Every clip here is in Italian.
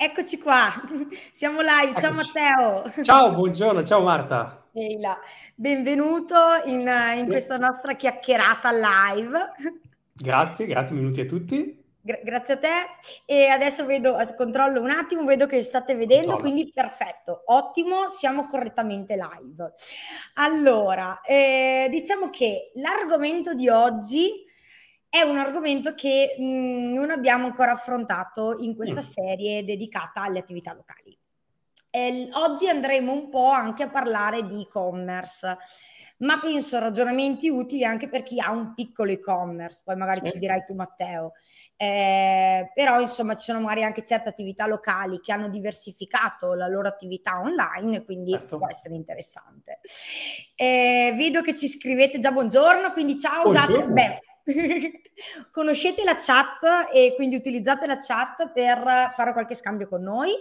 Eccoci qua, siamo live. Ciao Eccoci. Matteo. Ciao, buongiorno, ciao Marta. Eila. Benvenuto in, in questa nostra chiacchierata live. Grazie, grazie, benvenuti a tutti. Gra- grazie a te. E adesso vedo, controllo un attimo, vedo che state vedendo, Controllo. quindi perfetto, ottimo, siamo correttamente live. Allora, eh, diciamo che l'argomento di oggi è un argomento che mh, non abbiamo ancora affrontato in questa Mm. serie dedicata alle attività locali. Eh, oggi andremo un po' anche a parlare di e-commerce, ma penso ragionamenti utili anche per chi ha un piccolo e-commerce, poi magari ci Sì. dirai tu Matteo. Eh, però insomma ci sono magari anche certe attività locali che hanno diversificato la loro attività online, quindi Certo. può essere interessante. Eh, vedo che ci scrivete già buongiorno, quindi ciao, usate, Buongiorno. beh, conoscete la chat e quindi utilizzate la chat per fare qualche scambio con noi.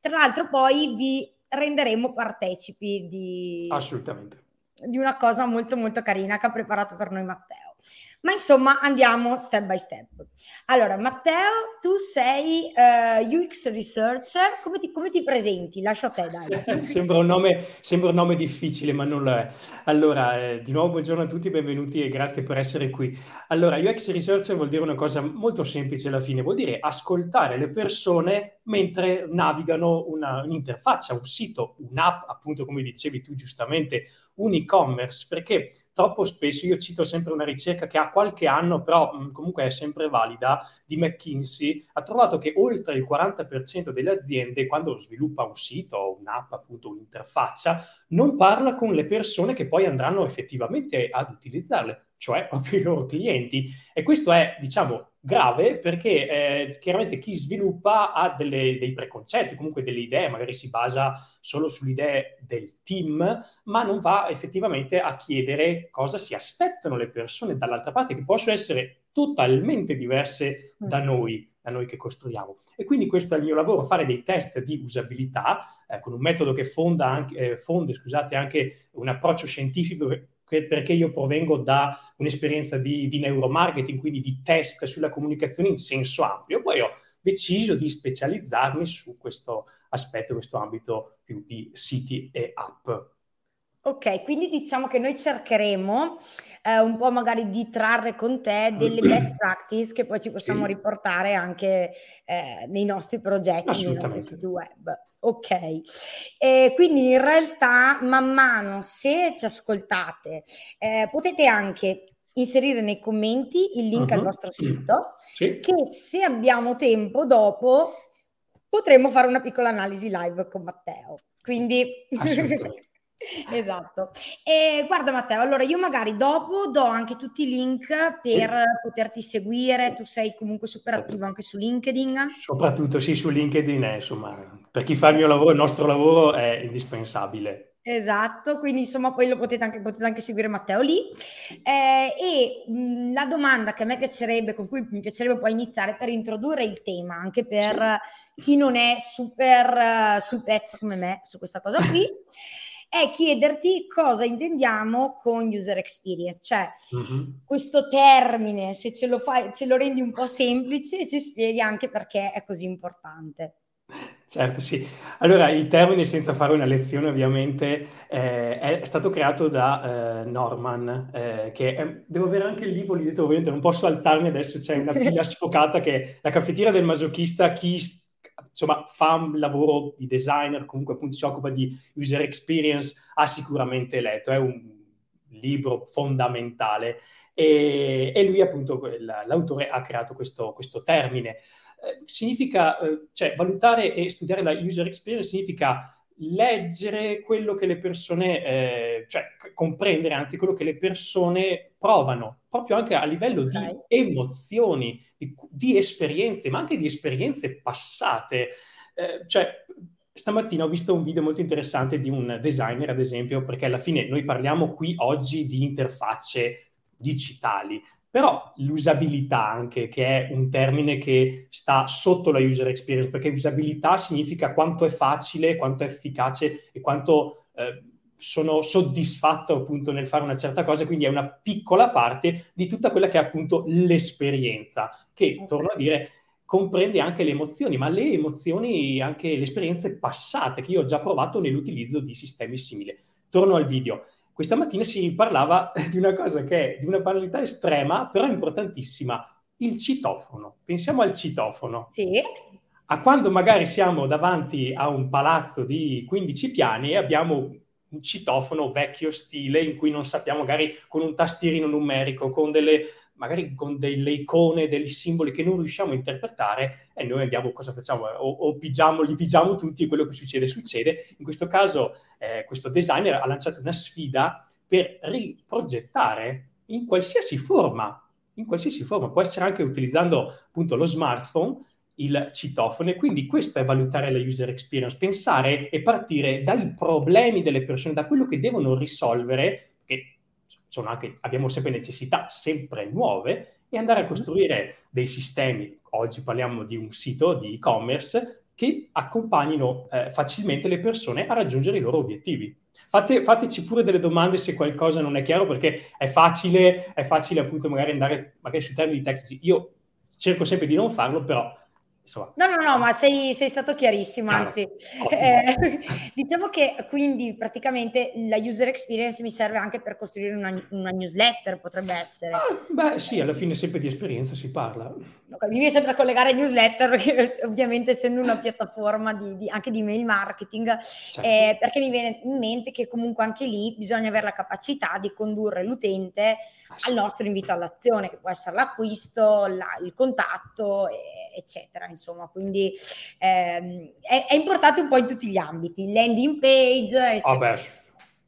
Tra l'altro poi vi renderemo partecipi di, Assolutamente. di una cosa molto molto carina che ha preparato per noi Matteo. Ma insomma andiamo step by step. Allora Matteo, tu sei eh, UX researcher, come ti, come ti presenti? Lascio a te dai. sembra, un nome, sembra un nome difficile, ma non lo è. Allora, eh, di nuovo buongiorno a tutti, benvenuti e grazie per essere qui. Allora, UX Researcher vuol dire una cosa molto semplice alla fine, vuol dire ascoltare le persone mentre navigano una, un'interfaccia, un sito, un'app, appunto come dicevi tu giustamente, un e-commerce, perché troppo spesso io cito sempre una ricerca che ha qualche anno, però mh, comunque è sempre valida, di McKinsey, ha trovato che oltre il 40% delle aziende, quando sviluppa un sito un'app, appunto un'interfaccia, non parla con le persone che poi andranno effettivamente ad utilizzarle, cioè proprio i loro clienti. E questo è, diciamo, grave perché eh, chiaramente chi sviluppa ha delle, dei preconcetti, comunque delle idee, magari si basa solo sulle idee del team, ma non va effettivamente a chiedere cosa si aspettano le persone dall'altra parte, che possono essere totalmente diverse da noi, da noi che costruiamo. E quindi questo è il mio lavoro, fare dei test di usabilità eh, con un metodo che fonda anche, eh, fonde scusate, anche un approccio scientifico perché io provengo da un'esperienza di, di neuromarketing, quindi di test sulla comunicazione in senso ampio. Poi ho deciso di specializzarmi su questo aspetto, questo ambito più di siti e app. Ok, quindi diciamo che noi cercheremo eh, un po' magari di trarre con te delle best practice che poi ci possiamo Sì. riportare anche eh, nei nostri progetti, nei nostri siti web. Ok, e quindi in realtà man mano se ci ascoltate eh, potete anche inserire nei commenti il link al Mhm. vostro sito Sì. che se abbiamo tempo dopo potremo fare una piccola analisi live con Matteo. Quindi Assolutamente. Esatto. E guarda Matteo, allora io magari dopo do anche tutti i link per poterti seguire, tu sei comunque super attivo anche su LinkedIn. Soprattutto sì, su LinkedIn, eh, insomma, per chi fa il mio lavoro, il nostro lavoro è indispensabile. Esatto, quindi insomma poi lo potete anche, potete anche seguire Matteo lì. Eh, e mh, la domanda che a me piacerebbe, con cui mi piacerebbe poi iniziare per introdurre il tema, anche per chi non è super uh, sul pezzo come me su questa cosa qui, è chiederti cosa intendiamo con user experience, cioè mm-hmm. questo termine, se ce lo fai, ce lo rendi un po' semplice, ci spieghi anche perché è così importante. Certo, sì. Allora, il termine, senza fare una lezione ovviamente, eh, è stato creato da eh, Norman, eh, che è, devo avere anche il libro lì dietro, ovviamente non posso alzarmi adesso, c'è una pila sfocata che la caffettiera del masochista, chi insomma fa un lavoro di designer, comunque appunto si occupa di user experience, ha sicuramente letto, è un libro fondamentale e, e lui appunto, l'autore ha creato questo, questo termine. Eh, significa, eh, cioè valutare e studiare la user experience significa leggere quello che le persone, eh, cioè comprendere anzi quello che le persone provano, proprio anche a livello di emozioni, di, di, esperienze, ma anche di esperienze passate. Eh, cioè, stamattina ho visto un video molto interessante di un designer, ad esempio, perché alla fine noi parliamo qui oggi di interfacce digitali, però l'usabilità anche, che è un termine che sta sotto la user experience, perché usabilità significa quanto è facile, quanto è efficace e quanto eh, sono soddisfatto appunto nel fare una certa cosa, quindi è una piccola parte di tutta quella che è appunto l'esperienza, che, okay. torno a dire, comprende anche le emozioni, ma le emozioni, anche le esperienze passate che io ho già provato nell'utilizzo di sistemi simili. Torno al video. Questa mattina si parlava di una cosa che è di una banalità estrema, però importantissima, il citofono. Pensiamo al citofono. Sì. A quando magari siamo davanti a un palazzo di 15 piani e abbiamo un citofono vecchio stile in cui non sappiamo, magari con un tastierino numerico, con delle magari con delle icone, dei simboli che non riusciamo a interpretare e noi andiamo, cosa facciamo? O, o pigiamo, li pigiamo tutti e quello che succede succede. In questo caso eh, questo designer ha lanciato una sfida per riprogettare in qualsiasi forma, in qualsiasi forma, può essere anche utilizzando appunto lo smartphone, il citofono e quindi questo è valutare la user experience, pensare e partire dai problemi delle persone, da quello che devono risolvere, anche, abbiamo sempre necessità sempre nuove, e andare a costruire dei sistemi, oggi parliamo di un sito di e-commerce, che accompagnino eh, facilmente le persone a raggiungere i loro obiettivi. Fate, fateci pure delle domande se qualcosa non è chiaro, perché è facile, è facile appunto magari andare magari sui termini tecnici. Io cerco sempre di non farlo, però Insomma. No, no, no, ma sei, sei stato chiarissimo, Chiaro. anzi, eh, diciamo che quindi praticamente la user experience mi serve anche per costruire una, una newsletter, potrebbe essere. Ah, beh, sì, alla fine sempre di esperienza si parla. Okay, mi viene sempre a collegare newsletter, perché ovviamente essendo una piattaforma di, di, anche di mail marketing, certo. eh, perché mi viene in mente che comunque anche lì bisogna avere la capacità di condurre l'utente ah, sì. al nostro invito all'azione, che può essere l'acquisto, la, il contatto, eccetera insomma, quindi ehm, è, è, importante un po' in tutti gli ambiti, landing page, ah, eccetera. Beh,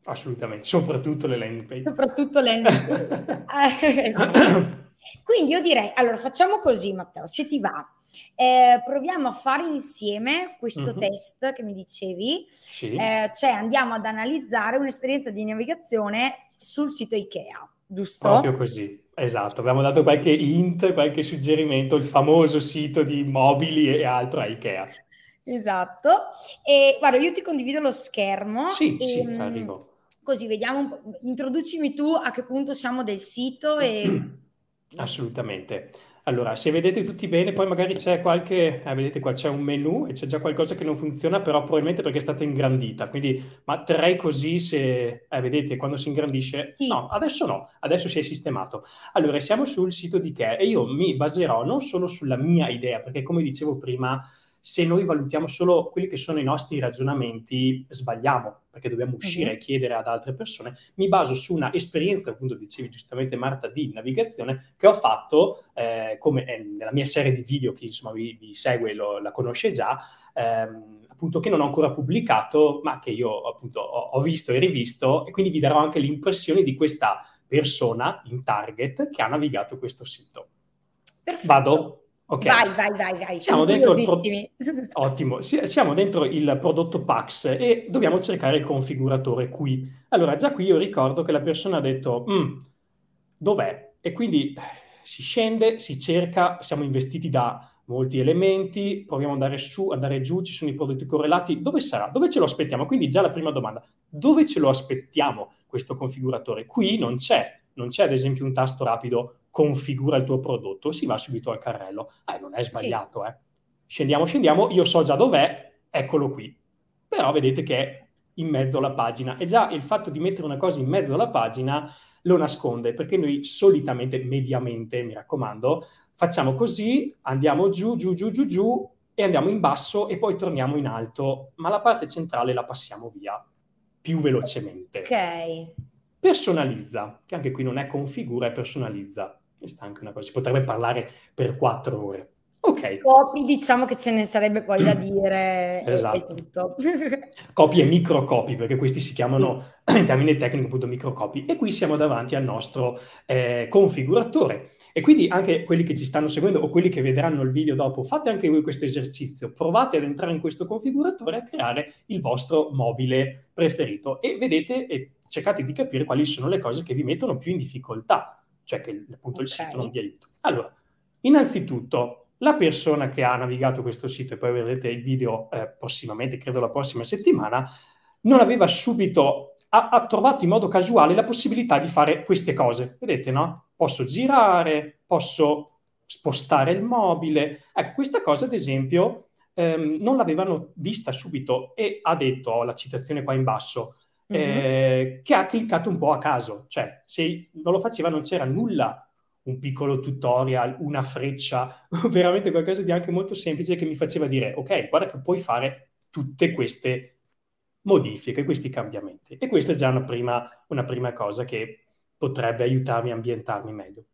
assolutamente, soprattutto le landing page. Soprattutto le landing page. Eh, esatto. Quindi io direi, allora facciamo così Matteo, se ti va, eh, proviamo a fare insieme questo mm-hmm. test che mi dicevi, sì. eh, cioè andiamo ad analizzare un'esperienza di navigazione sul sito IKEA, giusto? Proprio così. Esatto, abbiamo dato qualche hint, qualche suggerimento, il famoso sito di mobili e altro a Ikea. Esatto. E guarda, io ti condivido lo schermo. Sì, e, sì, mm, arrivo. Così vediamo un po'. Introducimi tu a che punto siamo del sito e... Assolutamente. Allora, se vedete tutti bene, poi magari c'è qualche, eh, vedete qua c'è un menu e c'è già qualcosa che non funziona, però probabilmente perché è stata ingrandita. Quindi manterrei così se, eh, vedete, quando si ingrandisce. Sì. No, adesso no, adesso si è sistemato. Allora, siamo sul sito di Care e io mi baserò non solo sulla mia idea, perché come dicevo prima, se noi valutiamo solo quelli che sono i nostri ragionamenti, sbagliamo, perché dobbiamo uscire uh-huh. e chiedere ad altre persone. Mi baso su una esperienza, appunto dicevi giustamente Marta, di navigazione che ho fatto, eh, come eh, nella mia serie di video, chi insomma vi, vi segue lo, la conosce già, ehm, appunto che non ho ancora pubblicato, ma che io appunto ho, ho visto e rivisto, e quindi vi darò anche l'impressione di questa persona in target che ha navigato questo sito. Perfetto. Vado? Okay. Vai, vai, vai, vai. Siamo dentro il pro... Ottimo, siamo dentro il prodotto Pax e dobbiamo cercare il configuratore qui. Allora, già qui io ricordo che la persona ha detto, mm, dov'è? E quindi si scende, si cerca, siamo investiti da molti elementi, proviamo ad andare su, andare giù, ci sono i prodotti correlati, dove sarà? Dove ce lo aspettiamo? Quindi già la prima domanda, dove ce lo aspettiamo questo configuratore? Qui non c'è, non c'è ad esempio un tasto rapido configura il tuo prodotto, si va subito al carrello. Eh, non è sbagliato, sì. eh. Scendiamo, scendiamo, io so già dov'è, eccolo qui. Però vedete che è in mezzo alla pagina. E già il fatto di mettere una cosa in mezzo alla pagina lo nasconde, perché noi solitamente, mediamente, mi raccomando, facciamo così, andiamo giù, giù, giù, giù, giù, e andiamo in basso e poi torniamo in alto, ma la parte centrale la passiamo via più velocemente. Ok. Personalizza, che anche qui non è configura, è personalizza. È anche una cosa, si potrebbe parlare per quattro ore. Ok. Copy, diciamo che ce ne sarebbe poi da dire esatto. e, tutto. copy e microcopy, perché questi si chiamano in termine tecnico appunto microcopy. E qui siamo davanti al nostro eh, configuratore. E quindi anche quelli che ci stanno seguendo o quelli che vedranno il video dopo, fate anche voi questo esercizio, provate ad entrare in questo configuratore e a creare il vostro mobile preferito e vedete e cercate di capire quali sono le cose che vi mettono più in difficoltà cioè che appunto okay. il sito non vi aiuta. Allora, innanzitutto, la persona che ha navigato questo sito, e poi vedrete il video eh, prossimamente, credo la prossima settimana, non aveva subito, ha, ha, trovato in modo casuale la possibilità di fare queste cose. Vedete, no? Posso girare, posso spostare il mobile. Ecco, questa cosa, ad esempio, ehm, non l'avevano vista subito e ha detto, la citazione qua in basso. Eh, che ha cliccato un po' a caso, cioè se non lo faceva non c'era nulla un piccolo tutorial, una freccia, veramente qualcosa di anche molto semplice che mi faceva dire, ok, guarda che puoi fare tutte queste modifiche, questi cambiamenti. E questa è già una prima, una prima cosa che potrebbe aiutarmi a ambientarmi meglio.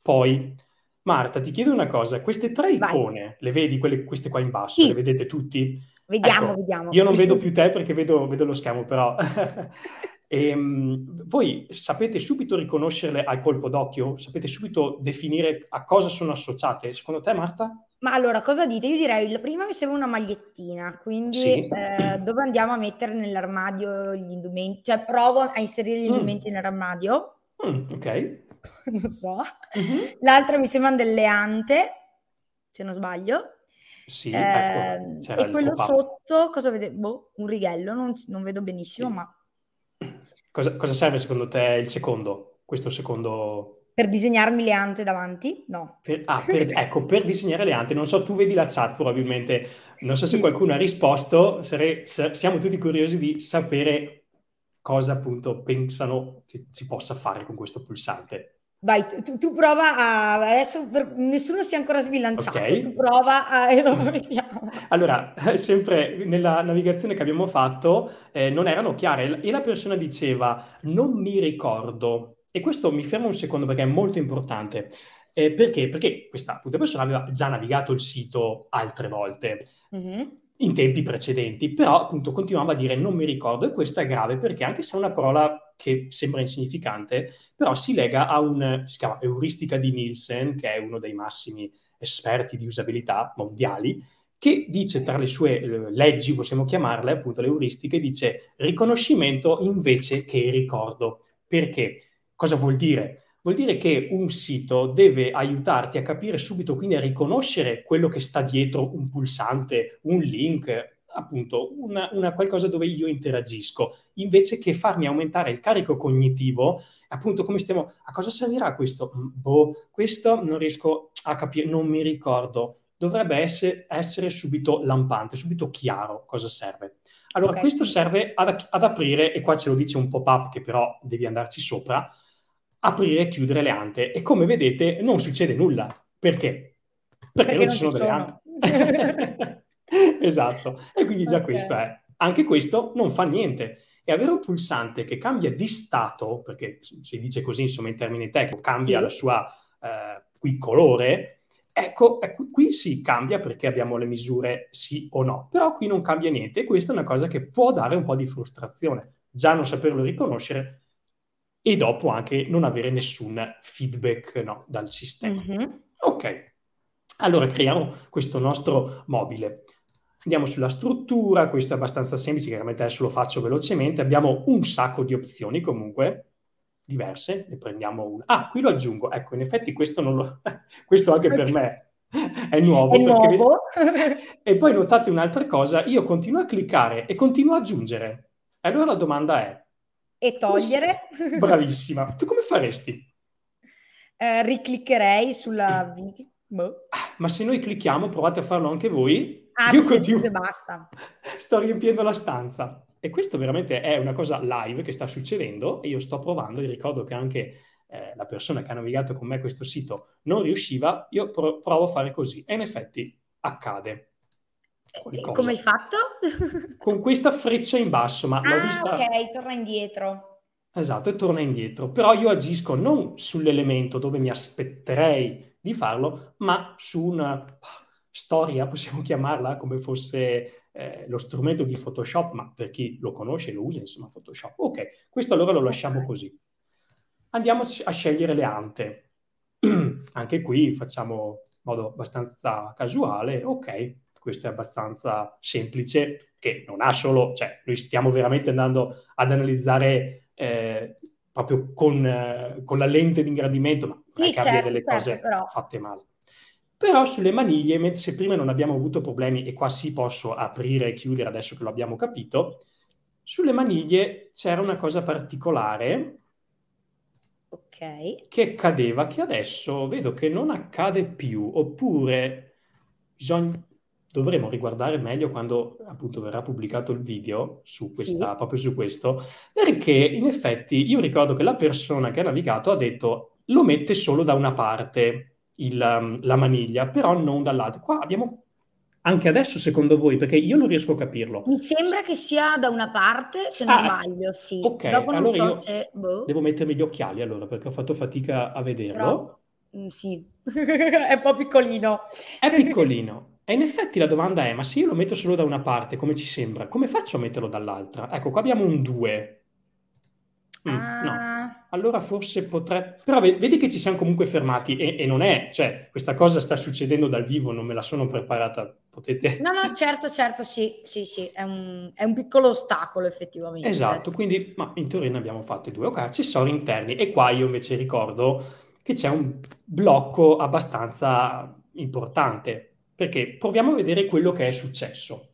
Poi, Marta, ti chiedo una cosa, queste tre icone, Vai. le vedi, quelle, queste qua in basso, sì. le vedete tutti? Vediamo, ecco, vediamo. Io non vedo più te perché vedo, vedo lo schermo, però... e, um, voi sapete subito riconoscerle al colpo d'occhio? Sapete subito definire a cosa sono associate? Secondo te, Marta? Ma allora, cosa dite? Io direi, la prima mi sembra una magliettina, quindi sì. eh, dove andiamo a mettere nell'armadio gli indumenti? Cioè, provo a inserire gli mm. indumenti mm. nell'armadio. Mm, ok. non so. Mm-hmm. L'altra mi sembrano delle ante, se non sbaglio. Sì, eh, ecco, e quello sotto, cosa vede? Boh, un righello, non, non vedo benissimo, sì. ma... Cosa, cosa serve secondo te il secondo? Questo secondo per disegnarmi le ante davanti? No. Per, ah, per, ecco, per disegnare le ante, non so, tu vedi la chat probabilmente, non so se qualcuno ha risposto, sarei, siamo tutti curiosi di sapere cosa appunto pensano che si possa fare con questo pulsante. Vai, tu, tu prova a... Adesso per, nessuno si è ancora sbilanciato, okay. tu prova a... E dopo vediamo. Allora, sempre nella navigazione che abbiamo fatto eh, non erano chiare e la persona diceva non mi ricordo e questo mi fermo un secondo perché è molto importante. Eh, perché? Perché questa appunto, persona aveva già navigato il sito altre volte. Mm-hmm. In tempi precedenti, però appunto continuava a dire non mi ricordo e questo è grave perché anche se è una parola che sembra insignificante, però si lega a un, si chiama euristica di Nielsen, che è uno dei massimi esperti di usabilità mondiali, che dice tra le sue eh, leggi, possiamo chiamarle appunto le euristiche, dice riconoscimento invece che ricordo. Perché? Cosa vuol dire? Vuol dire che un sito deve aiutarti a capire subito, quindi a riconoscere quello che sta dietro un pulsante, un link, appunto una, una, qualcosa dove io interagisco, invece che farmi aumentare il carico cognitivo, appunto come stiamo, a cosa servirà questo? Mm, boh, questo non riesco a capire, non mi ricordo. Dovrebbe essere, essere subito lampante, subito chiaro cosa serve. Allora, okay. questo serve ad, ad aprire, e qua ce lo dice un pop-up che però devi andarci sopra, aprire e chiudere le ante e come vedete non succede nulla. Perché? Perché, Perché non ci sono, sono delle ante. esatto. E quindi già okay. questo è. Anche questo non fa niente. E avere un pulsante che cambia di stato, perché si dice così insomma in termini tecnici, cambia sì. la sua eh, qui colore, ecco, ecco, qui si cambia perché abbiamo le misure sì o no, però qui non cambia niente e questa è una cosa che può dare un po' di frustrazione. Già non saperlo riconoscere e dopo anche non avere nessun feedback no, dal sistema. Mm-hmm. Ok, allora creiamo questo nostro mobile. Andiamo sulla struttura, questo è abbastanza semplice, chiaramente adesso lo faccio velocemente. Abbiamo un sacco di opzioni comunque diverse, ne prendiamo una. Ah, qui lo aggiungo, ecco, in effetti questo, non lo... questo anche per me è nuovo. È nuovo. e poi notate un'altra cosa, io continuo a cliccare e continuo ad aggiungere. E allora la domanda è, e togliere. Bravissima. Tu come faresti? Eh, ricliccherei sulla... Boh. Ma se noi clicchiamo, provate a farlo anche voi. Ah, io continuo... e basta. Sto riempiendo la stanza. E questo veramente è una cosa live che sta succedendo e io sto provando. Io ricordo che anche eh, la persona che ha navigato con me questo sito non riusciva. Io pro- provo a fare così e in effetti accade. Come hai fatto? Con questa freccia in basso, ma ah, l'ho vista... ok, torna indietro. Esatto, e torna indietro. Però io agisco non sull'elemento dove mi aspetterei di farlo, ma su una storia, possiamo chiamarla come fosse eh, lo strumento di Photoshop, ma per chi lo conosce lo usa, insomma, Photoshop. Ok, questo allora lo lasciamo così. Andiamo a scegliere le ante. Anche qui facciamo in modo abbastanza casuale. Ok, questo è abbastanza semplice, che non ha solo, cioè noi stiamo veramente andando ad analizzare eh, proprio con, eh, con, la lente di ingrandimento, ma sì, non è che certo, abbia delle certo, cose però. fatte male. Però sulle maniglie, mentre se prima non abbiamo avuto problemi, e qua sì posso aprire e chiudere adesso che lo abbiamo capito, sulle maniglie c'era una cosa particolare Ok. che accadeva, che adesso vedo che non accade più, oppure bisogna, dovremo riguardare meglio quando appunto verrà pubblicato il video su questa, Sì. proprio su questo, perché in effetti io ricordo che la persona che ha navigato ha detto lo mette solo da una parte il, um, la maniglia, però non dall'altra. Qua abbiamo anche adesso, secondo voi, perché io non riesco a capirlo. Mi sembra che sia da una parte, se non Ah, sbaglio, sì. ok, Dopo allora so io se... boh, devo mettermi gli occhiali allora, perché ho fatto fatica a vederlo. però... mm, sì, è un po' piccolino. È piccolino. E in effetti la domanda è, ma se io lo metto solo da una parte, come ci sembra? Come faccio a metterlo dall'altra? Ecco, qua abbiamo un 2. Mm, no. Ah, Allora forse potrebbe... Però ve- vedi che ci siamo comunque fermati e, e non è... Cioè, questa cosa sta succedendo dal vivo, non me la sono preparata. Potete... no, no, certo, certo, sì, sì, sì, è un, è un piccolo ostacolo effettivamente. Esatto, quindi ma in teoria ne abbiamo fatte due. Ok, accessori interni. E qua io invece ricordo che c'è un blocco abbastanza importante, perché proviamo a vedere quello che è successo.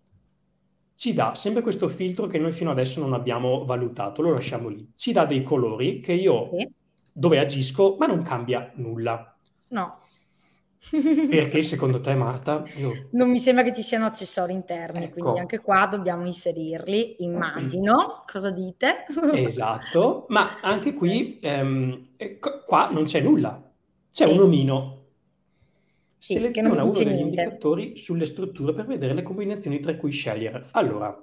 Ci dà sempre questo filtro che noi fino adesso non abbiamo valutato, lo lasciamo lì. Ci dà dei colori che io Sì. dove agisco, ma non cambia nulla. No. Perché secondo te, Marta? Io... Non mi sembra che ci siano accessori interni, Ecco. quindi anche qua dobbiamo inserirli, immagino. Cosa dite? Esatto, ma anche qui, ehm, eh, qua non c'è nulla. C'è Sì. un omino. Sì, Seleziona uno degli niente. indicatori sulle strutture per vedere le combinazioni tra cui scegliere. Allora,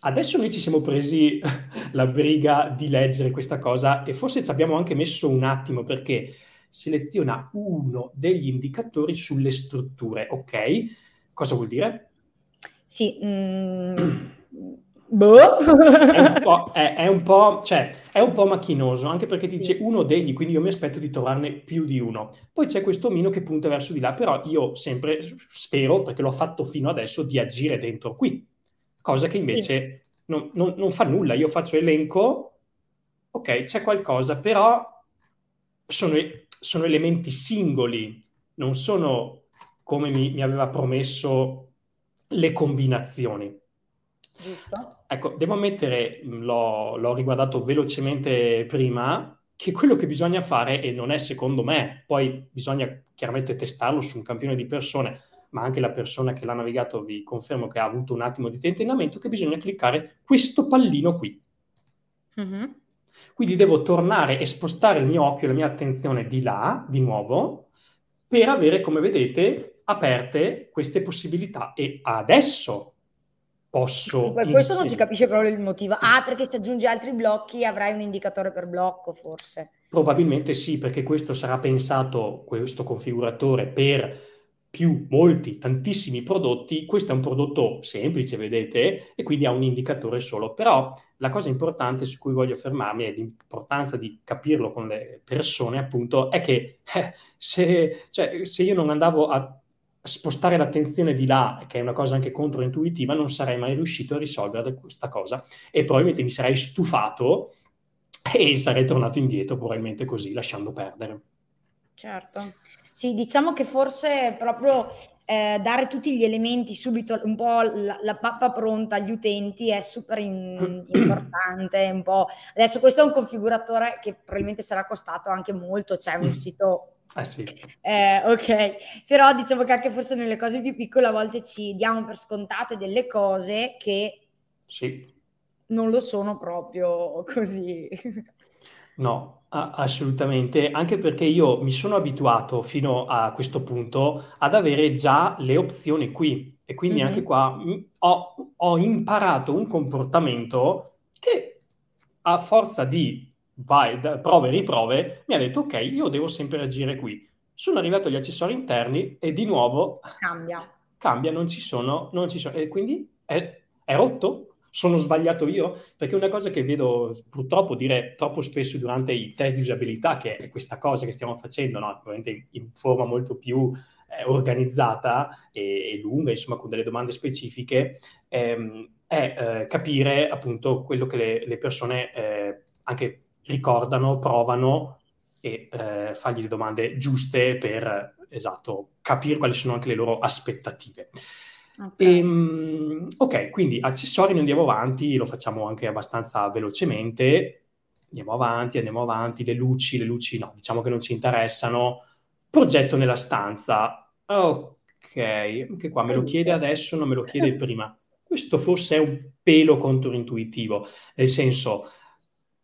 adesso noi ci siamo presi la briga di leggere questa cosa e forse ci abbiamo anche messo un attimo perché seleziona uno degli indicatori sulle strutture, ok? Cosa vuol dire? Sì. mm, boh. È un po', è, è un po', cioè, è un po' macchinoso, anche perché ti dice Sì. uno degli, quindi io mi aspetto di trovarne più di uno. Poi c'è questo omino che punta verso di là, però io sempre spero, perché l'ho fatto fino adesso, di agire dentro qui, cosa che invece non, non- non fa nulla. Io faccio elenco, ok, c'è qualcosa, però sono, sono elementi singoli, non sono come mi, mi aveva promesso le combinazioni. Giusto? Ecco, devo ammettere, mh, l'ho, l'ho riguardato velocemente prima, che quello che bisogna fare, e non è secondo me, poi bisogna chiaramente testarlo su un campione di persone, ma anche la persona che l'ha navigato vi confermo che ha avuto un attimo di tentennamento, che bisogna cliccare questo pallino qui. Mhm. Quindi devo tornare e spostare il mio occhio e la mia attenzione di là, di nuovo, per avere, come vedete, aperte queste possibilità. E adesso posso... Questo non si inserire- capisce proprio il motivo. Ah, perché se aggiungi altri blocchi avrai un indicatore per blocco, forse. Probabilmente sì, perché questo sarà pensato, questo configuratore, per più, molti, tantissimi prodotti. Questo è un prodotto semplice, vedete, e quindi ha un indicatore solo. Però la cosa importante su cui voglio fermarmi e l'importanza di capirlo con le persone, appunto, è che eh, se, cioè, se io non andavo a spostare l'attenzione di là, che è una cosa anche controintuitiva, non sarei mai riuscito a risolvere questa cosa e probabilmente mi sarei stufato e sarei tornato indietro, probabilmente così, lasciando perdere. Certo. Sì, diciamo che forse proprio eh, dare tutti gli elementi subito, un po' la, la pappa pronta agli utenti è super in- importante. Un po'. Adesso questo è un configuratore che probabilmente sarà costato anche molto, c'è un sito Eh sì, Eh, ok, però diciamo che anche forse nelle cose più piccole a volte ci diamo per scontate delle cose che sì, non lo sono proprio così. no, a- assolutamente, anche perché io mi sono abituato fino a questo punto ad avere già le opzioni qui. E quindi Mhm. anche qua mh, ho, ho imparato un comportamento che a forza di vai, da- prove e riprove mi ha detto ok, io devo sempre agire qui. Sono arrivato agli accessori interni e di nuovo Cambia. cambia, non ci sono, non ci sono. E quindi è, è rotto? Sono sbagliato io? Perché una cosa che vedo purtroppo dire troppo spesso durante i test di usabilità, che è questa cosa che stiamo facendo, no? Ovviamente in forma molto più eh, organizzata e, e lunga, insomma, con delle domande specifiche, ehm, è eh, capire appunto quello che le, le persone eh, anche ricordano, provano e eh, fargli le domande giuste per, esatto, capire quali sono anche le loro aspettative. Ok. Ehm, ok, quindi accessori, noi andiamo avanti, lo facciamo anche abbastanza velocemente. andiamo avanti, andiamo avanti, le luci, le luci no, diciamo che non ci interessano, progetto nella stanza, ok, anche qua me lo chiede adesso, non me lo chiede prima. Questo forse è un pelo controintuitivo, nel senso,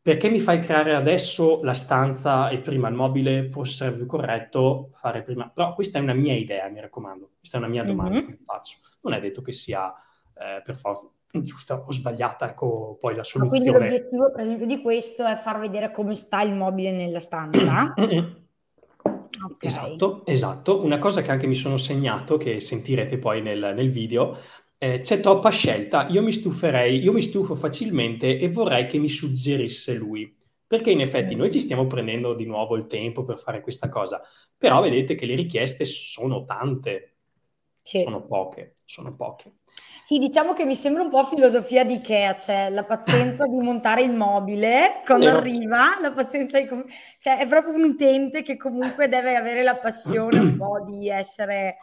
perché mi fai creare adesso la stanza e prima il mobile? Forse sarebbe più corretto fare prima. Però questa è una mia idea, mi raccomando. Questa è una mia domanda mm-hmm. che faccio. Non è detto che sia eh, per forza giusta o sbagliata, ecco poi la soluzione. Ma quindi l'obiettivo, per esempio, di questo è far vedere come sta il mobile nella stanza? Okay. Esatto, esatto. Una cosa che anche mi sono segnato, che sentirete poi nel, nel video, eh, c'è troppa scelta, io mi stuferei, io mi stufo facilmente e vorrei che mi suggerisse lui. Perché in effetti noi ci stiamo prendendo di nuovo il tempo per fare questa cosa, però vedete che le richieste sono tante, sì. sono poche, sono poche. Sì, diciamo che mi sembra un po' filosofia di Ikea, cioè la pazienza di montare il mobile quando Vero. arriva, la pazienza di... cioè è proprio un utente che comunque deve avere la passione un po' di essere...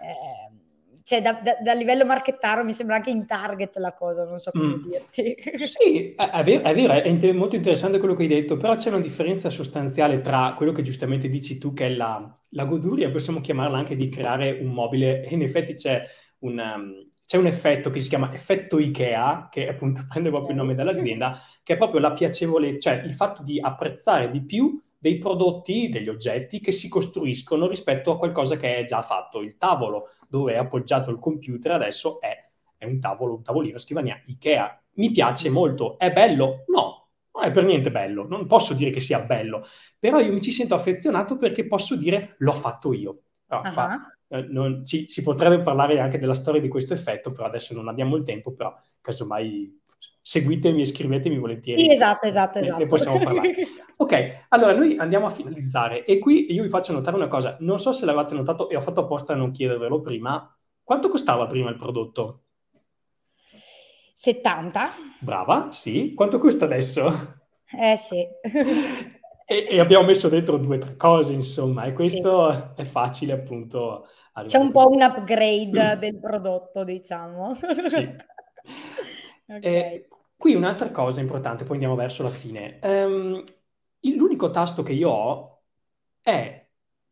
Eh, cioè da, da, da, livello marchettaro mi sembra anche in target la cosa, non so come mm. dirti. Sì, è, vero, è, vero, è inter- molto interessante quello che hai detto, però c'è una differenza sostanziale tra quello che giustamente dici tu, che è la, la goduria, possiamo chiamarla anche di creare un mobile, e in effetti c'è un, um, c'è un effetto che si chiama effetto IKEA, che appunto prende proprio il nome dell'azienda, che è proprio la piacevolezza, cioè il fatto di apprezzare di più dei prodotti, degli oggetti che si costruiscono rispetto a qualcosa che è già fatto. Il tavolo dove è appoggiato il computer adesso è, è un tavolo, un tavolino, scrivania Ikea. Mi piace molto. È bello? No, non è per niente bello. Non posso dire che sia bello, però io mi ci sento affezionato perché posso dire l'ho fatto io. Allora, uh-huh. qua, eh, non, ci, si potrebbe parlare anche della storia di questo effetto, però adesso non abbiamo il tempo, però casomai seguitemi e scrivetemi volentieri. Sì, esatto, esatto, esatto. E possiamo parlare. ok, allora noi andiamo a finalizzare e qui io vi faccio notare una cosa, non so se l'avete notato e ho fatto apposta a non chiedervelo prima, quanto costava prima il prodotto? 70. Brava, sì. Quanto costa adesso? Eh sì. e, e, abbiamo messo dentro due o tre cose, insomma, e questo sì. è facile appunto. C'è un po' un upgrade del prodotto, diciamo. Sì. Okay. Eh, qui un'altra cosa importante, poi andiamo verso la fine. Um, l'unico tasto che io ho è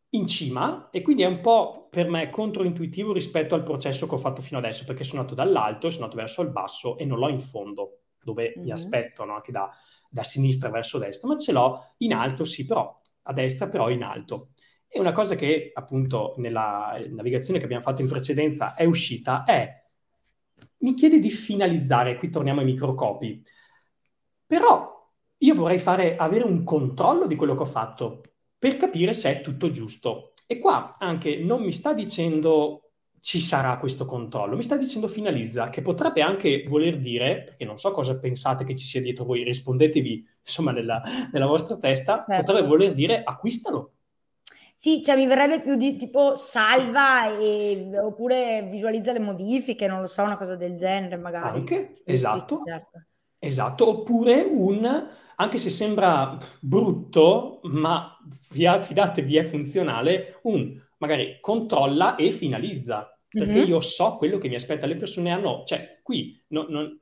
in cima e quindi è un po' per me controintuitivo rispetto al processo che ho fatto fino adesso, perché sono andato dall'alto e sono andato verso il basso e non l'ho in fondo, dove mm-hmm. mi aspettano anche da, da sinistra verso destra, ma ce l'ho in alto, sì, però a destra, però in alto. E una cosa che appunto nella navigazione che abbiamo fatto in precedenza è uscita è mi chiede di finalizzare, qui torniamo ai microcopi, però io vorrei fare, avere un controllo di quello che ho fatto per capire se è tutto giusto. E qua anche non mi sta dicendo ci sarà questo controllo, mi sta dicendo finalizza, che potrebbe anche voler dire, perché non so cosa pensate che ci sia dietro voi, rispondetevi insomma nella, nella vostra testa, certo. potrebbe voler dire acquistalo, sì, cioè mi verrebbe più di tipo salva e, oppure visualizza le modifiche, non lo so, una cosa del genere magari. Anche, sì, esatto. Sì, certo. Esatto, oppure un, anche se sembra brutto, ma fidatevi è funzionale, un magari controlla e finalizza, perché mm-hmm. io so quello che mi aspetta, le persone hanno, cioè qui no, non,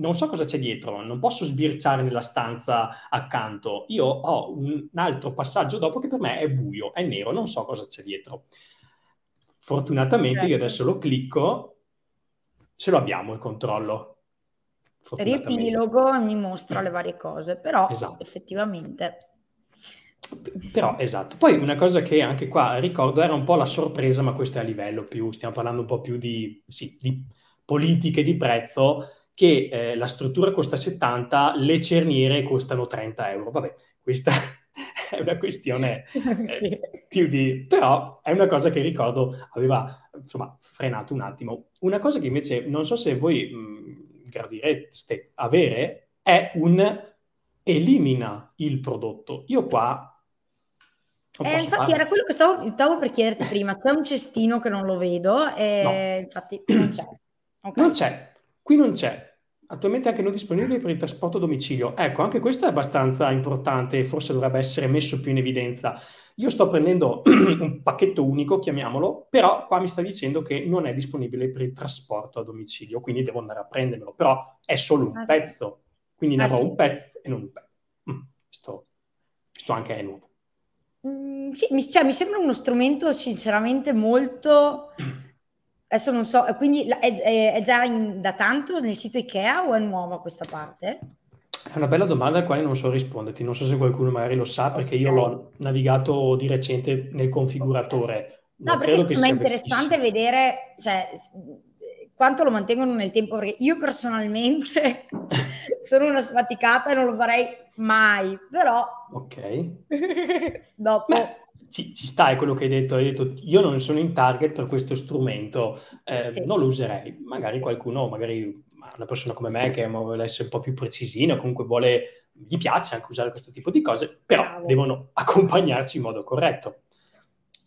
non so cosa c'è dietro, non posso sbirciare nella stanza accanto. Io ho un altro passaggio dopo che per me è buio, è nero, non so cosa c'è dietro. Fortunatamente io adesso lo clicco, ce lo abbiamo il controllo. Riepilogo mi mostra le varie cose, però esatto. effettivamente... Però esatto. Poi una cosa che anche qua ricordo era un po' la sorpresa, ma questo è a livello più, stiamo parlando un po' più di, sì, di politiche di prezzo che eh, la struttura costa 70, le cerniere costano 30 euro. Vabbè, questa è una questione eh, sì. più di... però è una cosa che ricordo aveva, insomma, frenato un attimo. Una cosa che invece non so se voi mh, gradireste avere è un elimina il prodotto. Io qua eh, infatti fare. era quello che stavo, stavo, per chiederti prima, c'è un cestino che non lo vedo e no. infatti non c'è. Okay. Non c'è, qui non c'è attualmente anche non disponibile per il trasporto a domicilio. Ecco, anche questo è abbastanza importante e forse dovrebbe essere messo più in evidenza. Io sto prendendo un pacchetto unico, chiamiamolo, però qua mi sta dicendo che non è disponibile per il trasporto a domicilio, quindi devo andare a prendermelo, però è solo un ah, pezzo, quindi ne ah, avrò un pezzo e non un pezzo. Mm. questo, questo anche è nuovo. Mm, sì, mi, cioè, mi sembra uno strumento sinceramente molto... Adesso non so, quindi è, è, già in, da tanto nel sito Ikea o è nuova questa parte? È una bella domanda a quale non so risponderti, non so se qualcuno magari lo sa perché okay. io l'ho navigato di recente nel configuratore. Okay. No, perché secondo me è interessante vedere cioè, quanto lo mantengono nel tempo, perché io personalmente sono una sfaticata e non lo farei mai, però... Ok. dopo... Beh, ci, ci, sta, è quello che hai detto, hai detto, io non sono in target per questo strumento, eh, sì. non lo userei, magari sì. qualcuno, magari una persona come me che vuole essere un po' più precisino, comunque vuole, gli piace anche usare questo tipo di cose, però Bravo. devono accompagnarci in modo corretto.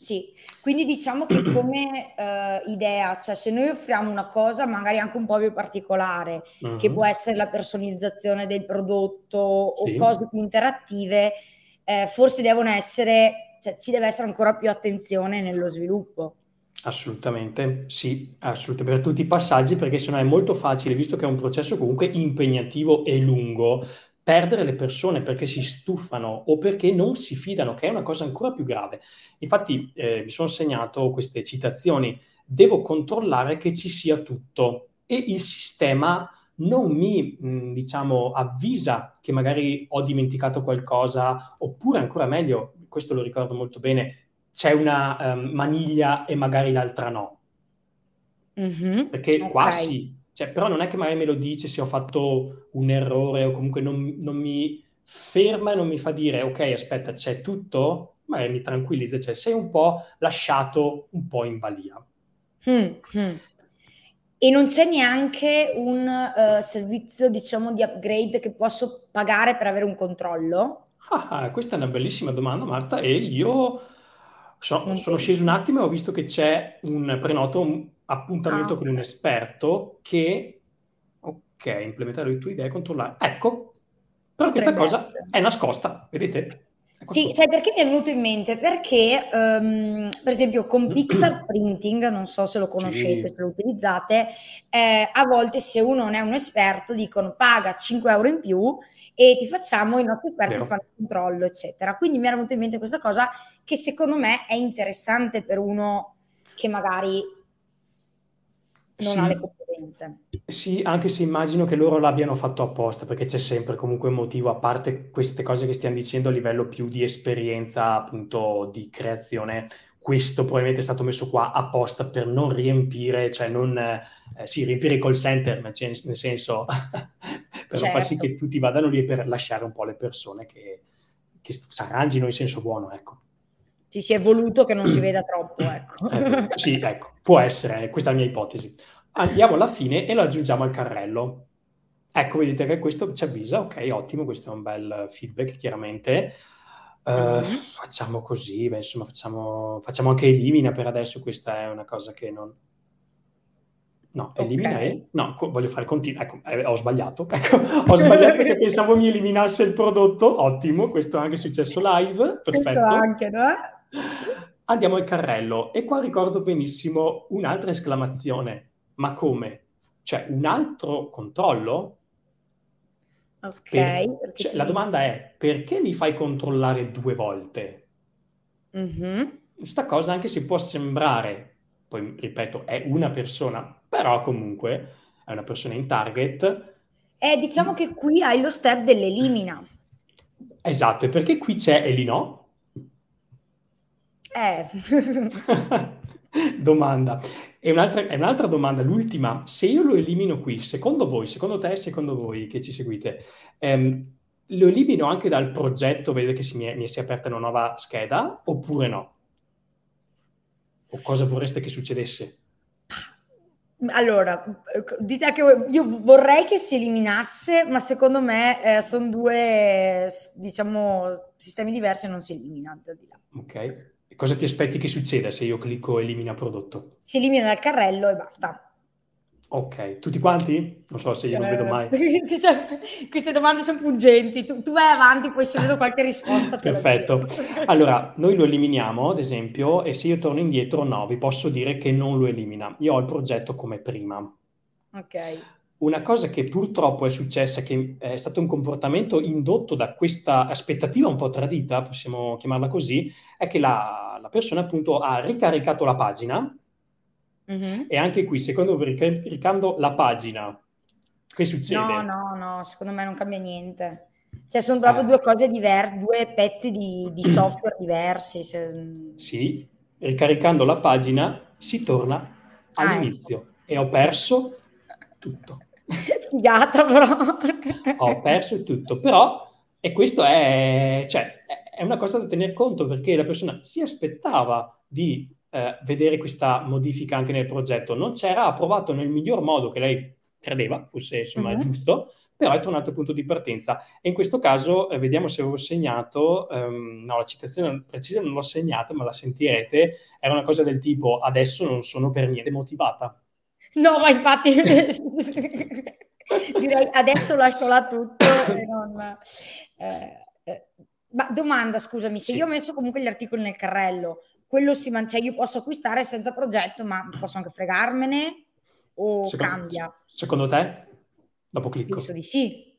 Sì, quindi diciamo che come uh, idea, cioè se noi offriamo una cosa magari anche un po' più particolare, uh-huh. che può essere la personalizzazione del prodotto sì. o cose più interattive, eh, forse devono essere, cioè ci deve essere ancora più attenzione nello sviluppo. Assolutamente, sì, assolutamente, per tutti i passaggi, perché sennò è molto facile, visto che è un processo comunque impegnativo e lungo, perdere le persone perché si stufano o perché non si fidano, che è una cosa ancora più grave. Infatti eh, mi sono segnato queste citazioni, devo controllare che ci sia tutto e il sistema non mi, mh, diciamo, avvisa che magari ho dimenticato qualcosa, oppure ancora meglio, questo lo ricordo molto bene, c'è una um, maniglia e magari l'altra no. Mm-hmm, Perché okay. qua sì, cioè, però non è che magari me lo dice se ho fatto un errore o comunque non, non mi ferma e non mi fa dire ok, aspetta, c'è tutto, magari mi tranquillizza, cioè sei un po' lasciato un po' in balia. Mm, mm. E non c'è neanche un uh, servizio, diciamo, di upgrade che posso pagare per avere un controllo? Ah, questa è una bellissima domanda, Marta, e io So, sono sceso un attimo e ho visto che c'è un prenoto, un appuntamento ah, con un esperto che, ok, implementare le tue idee e controllare. Ecco, però questa cosa essere. è nascosta, vedete? Sì, sai perché mi è venuto in mente? Perché, um, per esempio, con Pixel Printing, non so se lo conoscete, sì. se lo utilizzate, eh, a volte se uno non è un esperto dicono paga 5 euro in più e ti facciamo i nostri esperti Vero. fanno il controllo, eccetera. Quindi mi era venuta in mente questa cosa che secondo me è interessante per uno che magari non sì. ha le competenze. Sì, anche se immagino che loro l'abbiano fatto apposta, perché c'è sempre comunque un motivo, a parte queste cose che stiamo dicendo a livello più di esperienza, appunto, di creazione, questo probabilmente è stato messo qua apposta per non riempire, cioè non, eh, sì, riempire i call center, nel senso, per certo. far sì che tutti vadano lì per lasciare un po' le persone che, che si arrangino in senso buono, ecco. Ci si è voluto che non si veda troppo, ecco. eh, sì, ecco, può essere, questa è la mia ipotesi. Andiamo alla fine e lo aggiungiamo al carrello. Ecco, vedete che questo ci avvisa, ok, ottimo, questo è un bel feedback, chiaramente. Uh, mm-hmm. Facciamo così, beh, insomma, facciamo, facciamo anche elimina per adesso, questa è una cosa che non, No, elimina okay. e... No, co- voglio fare continuo. Ecco, eh, ho sbagliato. Ecco, ho sbagliato perché pensavo mi eliminasse il prodotto. Ottimo, questo è anche successo live. Perfetto. Questo anche, no? Andiamo al carrello. E qua ricordo benissimo un'altra esclamazione. Ma come? Cioè, un altro controllo? Ok. Per... Cioè, la domanda è, perché mi fai controllare due volte? Mm-hmm. Questa cosa anche se può sembrare poi ripeto, è una persona, però comunque è una persona in target. Eh, diciamo che qui hai lo step dell'elimina. Esatto, e perché qui c'è e lì no? Eh. domanda. E un'altra, è un'altra domanda, l'ultima. Se io lo elimino qui, secondo voi, secondo te e secondo voi che ci seguite, ehm, lo elimino anche dal progetto, vedete che si mi, è, mi si è aperta una nuova scheda, oppure no? O cosa vorreste che succedesse? Allora, dite che io vorrei che si eliminasse, ma secondo me eh, sono due, diciamo, sistemi diversi e non si elimina da di là. Ok. Cosa ti aspetti che succeda se io clicco elimina prodotto? Si elimina dal carrello e basta. Ok, tutti quanti? Non so se io non vedo mai. Queste domande sono pungenti. Tu, tu, vai avanti, poi se vedo qualche risposta. Perfetto. Allora, noi lo eliminiamo, ad esempio, e se io torno indietro, no, vi posso dire che non lo elimina. Io ho il progetto come prima. Ok. Una cosa che purtroppo è successa, che è stato un comportamento indotto da questa aspettativa un po' tradita, possiamo chiamarla così, è che la, la persona appunto ha ricaricato la pagina mm-hmm. e anche qui, secondo voi, ricaricando la pagina, che succede? No, no, no, secondo me non cambia niente. Cioè, sono proprio eh. due cose diverse, due pezzi di, di software diversi. Se... Sì, ricaricando la pagina si torna ah, all'inizio ecco. e ho perso tutto. Figata però. Ho perso tutto, però, e questo è, cioè, è una cosa da tenere conto perché la persona si aspettava di eh, vedere questa modifica anche nel progetto, non c'era approvato nel miglior modo che lei credeva fosse insomma uh-huh. giusto, però è tornato al punto di partenza. E in questo caso, eh, vediamo se avevo segnato, um, no, la citazione precisa non l'ho segnata, ma la sentirete, era una cosa del tipo, adesso non sono per niente motivata. No, ma infatti direi adesso lascio là tutto e non... Eh, eh. Ma domanda, scusami, se sì. io ho messo comunque gli articoli nel carrello, quello si mangia, cioè io posso acquistare senza progetto, ma posso anche fregarmene o secondo, cambia? Secondo te? Dopo clicco. Penso di sì.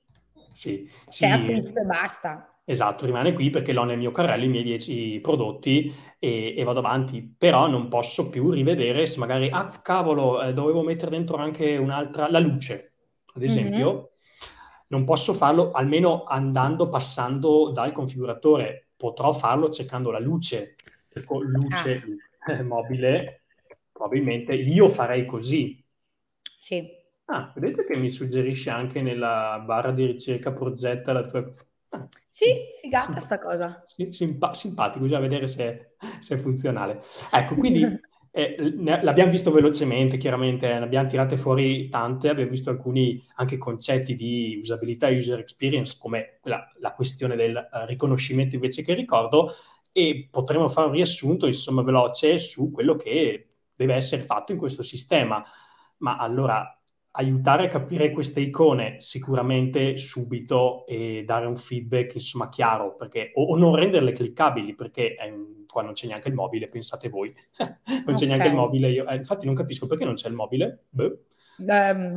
Sì. Cioè sì. acquisto e basta. Esatto, rimane qui perché l'ho nel mio carrello i miei 10 prodotti e, e, vado avanti, però non posso più rivedere se magari, ah cavolo, eh, dovevo mettere dentro anche un'altra, la luce, ad esempio, mm-hmm. non posso farlo almeno andando, passando dal configuratore, potrò farlo cercando la luce, con luce ah. mobile, probabilmente io farei così. Sì. Ah, vedete che mi suggerisce anche nella barra di ricerca progetta la tua sì, figata sta cosa. Simp- simpatico, già vedere se, se è funzionale. Ecco, quindi eh, l'abbiamo visto velocemente, chiaramente, ne abbiamo tirate fuori tante, abbiamo visto alcuni anche concetti di usabilità e user experience, come la, la questione del uh, riconoscimento invece che ricordo, e potremo fare un riassunto, insomma, veloce su quello che deve essere fatto in questo sistema. Ma allora, aiutare a capire queste icone sicuramente subito e dare un feedback insomma chiaro perché, o, o non renderle cliccabili perché eh, qua non c'è neanche il mobile pensate voi. Non okay. c'è neanche il mobile io, eh, infatti non capisco perché non c'è il mobile. Beh. Um,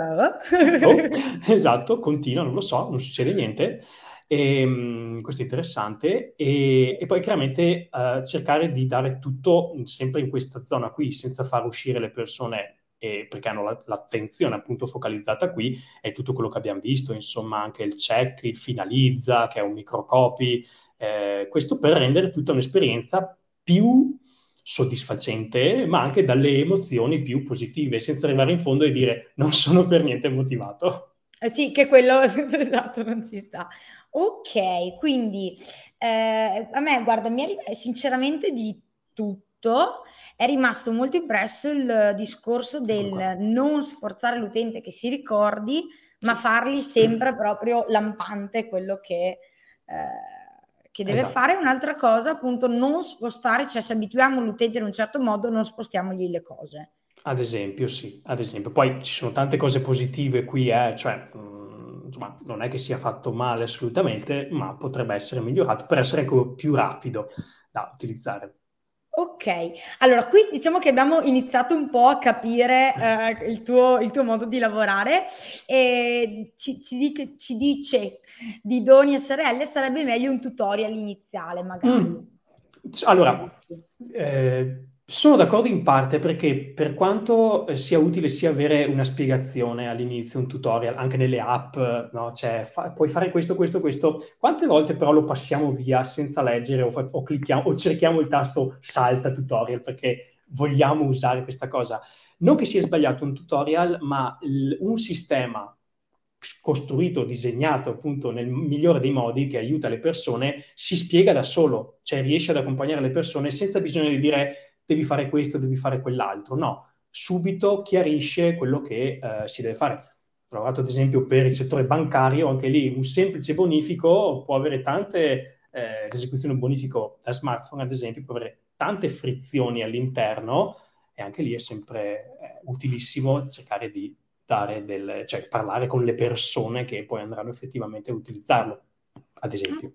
oh, esatto continua non lo so non succede niente. E, um, questo è interessante. E, e poi chiaramente uh, cercare di dare tutto sempre in questa zona qui senza far uscire le persone e perché hanno la, l'attenzione appunto focalizzata qui, è tutto quello che abbiamo visto, insomma anche il check, il finalizza, che è un microcopy, eh, questo per rendere tutta un'esperienza più soddisfacente, ma anche dalle emozioni più positive, senza arrivare in fondo e dire non sono per niente motivato. Eh sì, che quello esatto non ci sta. Ok, quindi eh, a me, guarda, mi arriva sinceramente di tutto, è rimasto molto impresso il discorso del non sforzare l'utente che si ricordi, ma fargli sempre proprio lampante quello che, eh, che deve esatto. fare. Un'altra cosa, appunto, non spostare, cioè se abituiamo l'utente in un certo modo, non spostiamogli le cose. Ad esempio, sì, ad esempio. Poi ci sono tante cose positive qui, eh, cioè, mm, insomma, non è che sia fatto male assolutamente, ma potrebbe essere migliorato per essere ecco, più rapido da utilizzare. Ok, allora qui diciamo che abbiamo iniziato un po' a capire eh, il, tuo, il, tuo, modo di lavorare e ci, ci, dice, ci dice di Doni SRL sarebbe meglio un tutorial iniziale magari. Mm. Allora, eh, sono d'accordo in parte perché per quanto eh, sia utile sia avere una spiegazione all'inizio, un tutorial, anche nelle app, no? cioè fa, puoi fare questo, questo, questo, quante volte però lo passiamo via senza leggere o, o, clicchiamo, o cerchiamo il tasto salta tutorial perché vogliamo usare questa cosa. Non che sia sbagliato un tutorial, ma l- un sistema costruito, disegnato appunto nel migliore dei modi che aiuta le persone, si spiega da solo, cioè riesce ad accompagnare le persone senza bisogno di dire devi fare questo, devi fare quell'altro. No, subito chiarisce quello che eh, si deve fare. Lavorato ad esempio per il settore bancario, anche lì un semplice bonifico può avere tante, eh, l'esecuzione bonifico da smartphone ad esempio può avere tante frizioni all'interno e anche lì è sempre eh, utilissimo cercare di dare del, cioè parlare con le persone che poi andranno effettivamente a utilizzarlo, ad esempio.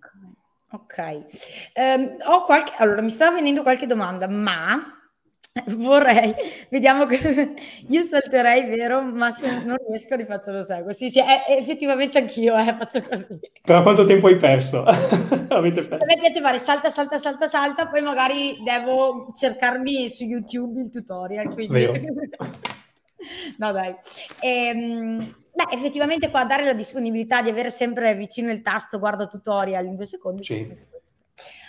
Ok, um, ho qualche, allora mi stava venendo qualche domanda, ma Vorrei, vediamo che io salterei, vero? Ma se non riesco rifaccio lo seguo. Sì, sì, è, è effettivamente anch'io eh, faccio così. Però quanto tempo hai perso? Avete perso? A me piace fare salta, salta, salta, salta, poi magari devo cercarmi su YouTube il tutorial. Quindi... Vero. no dai. Ehm, beh, effettivamente qua dare la disponibilità di avere sempre vicino il tasto guarda tutorial in due secondi. Sì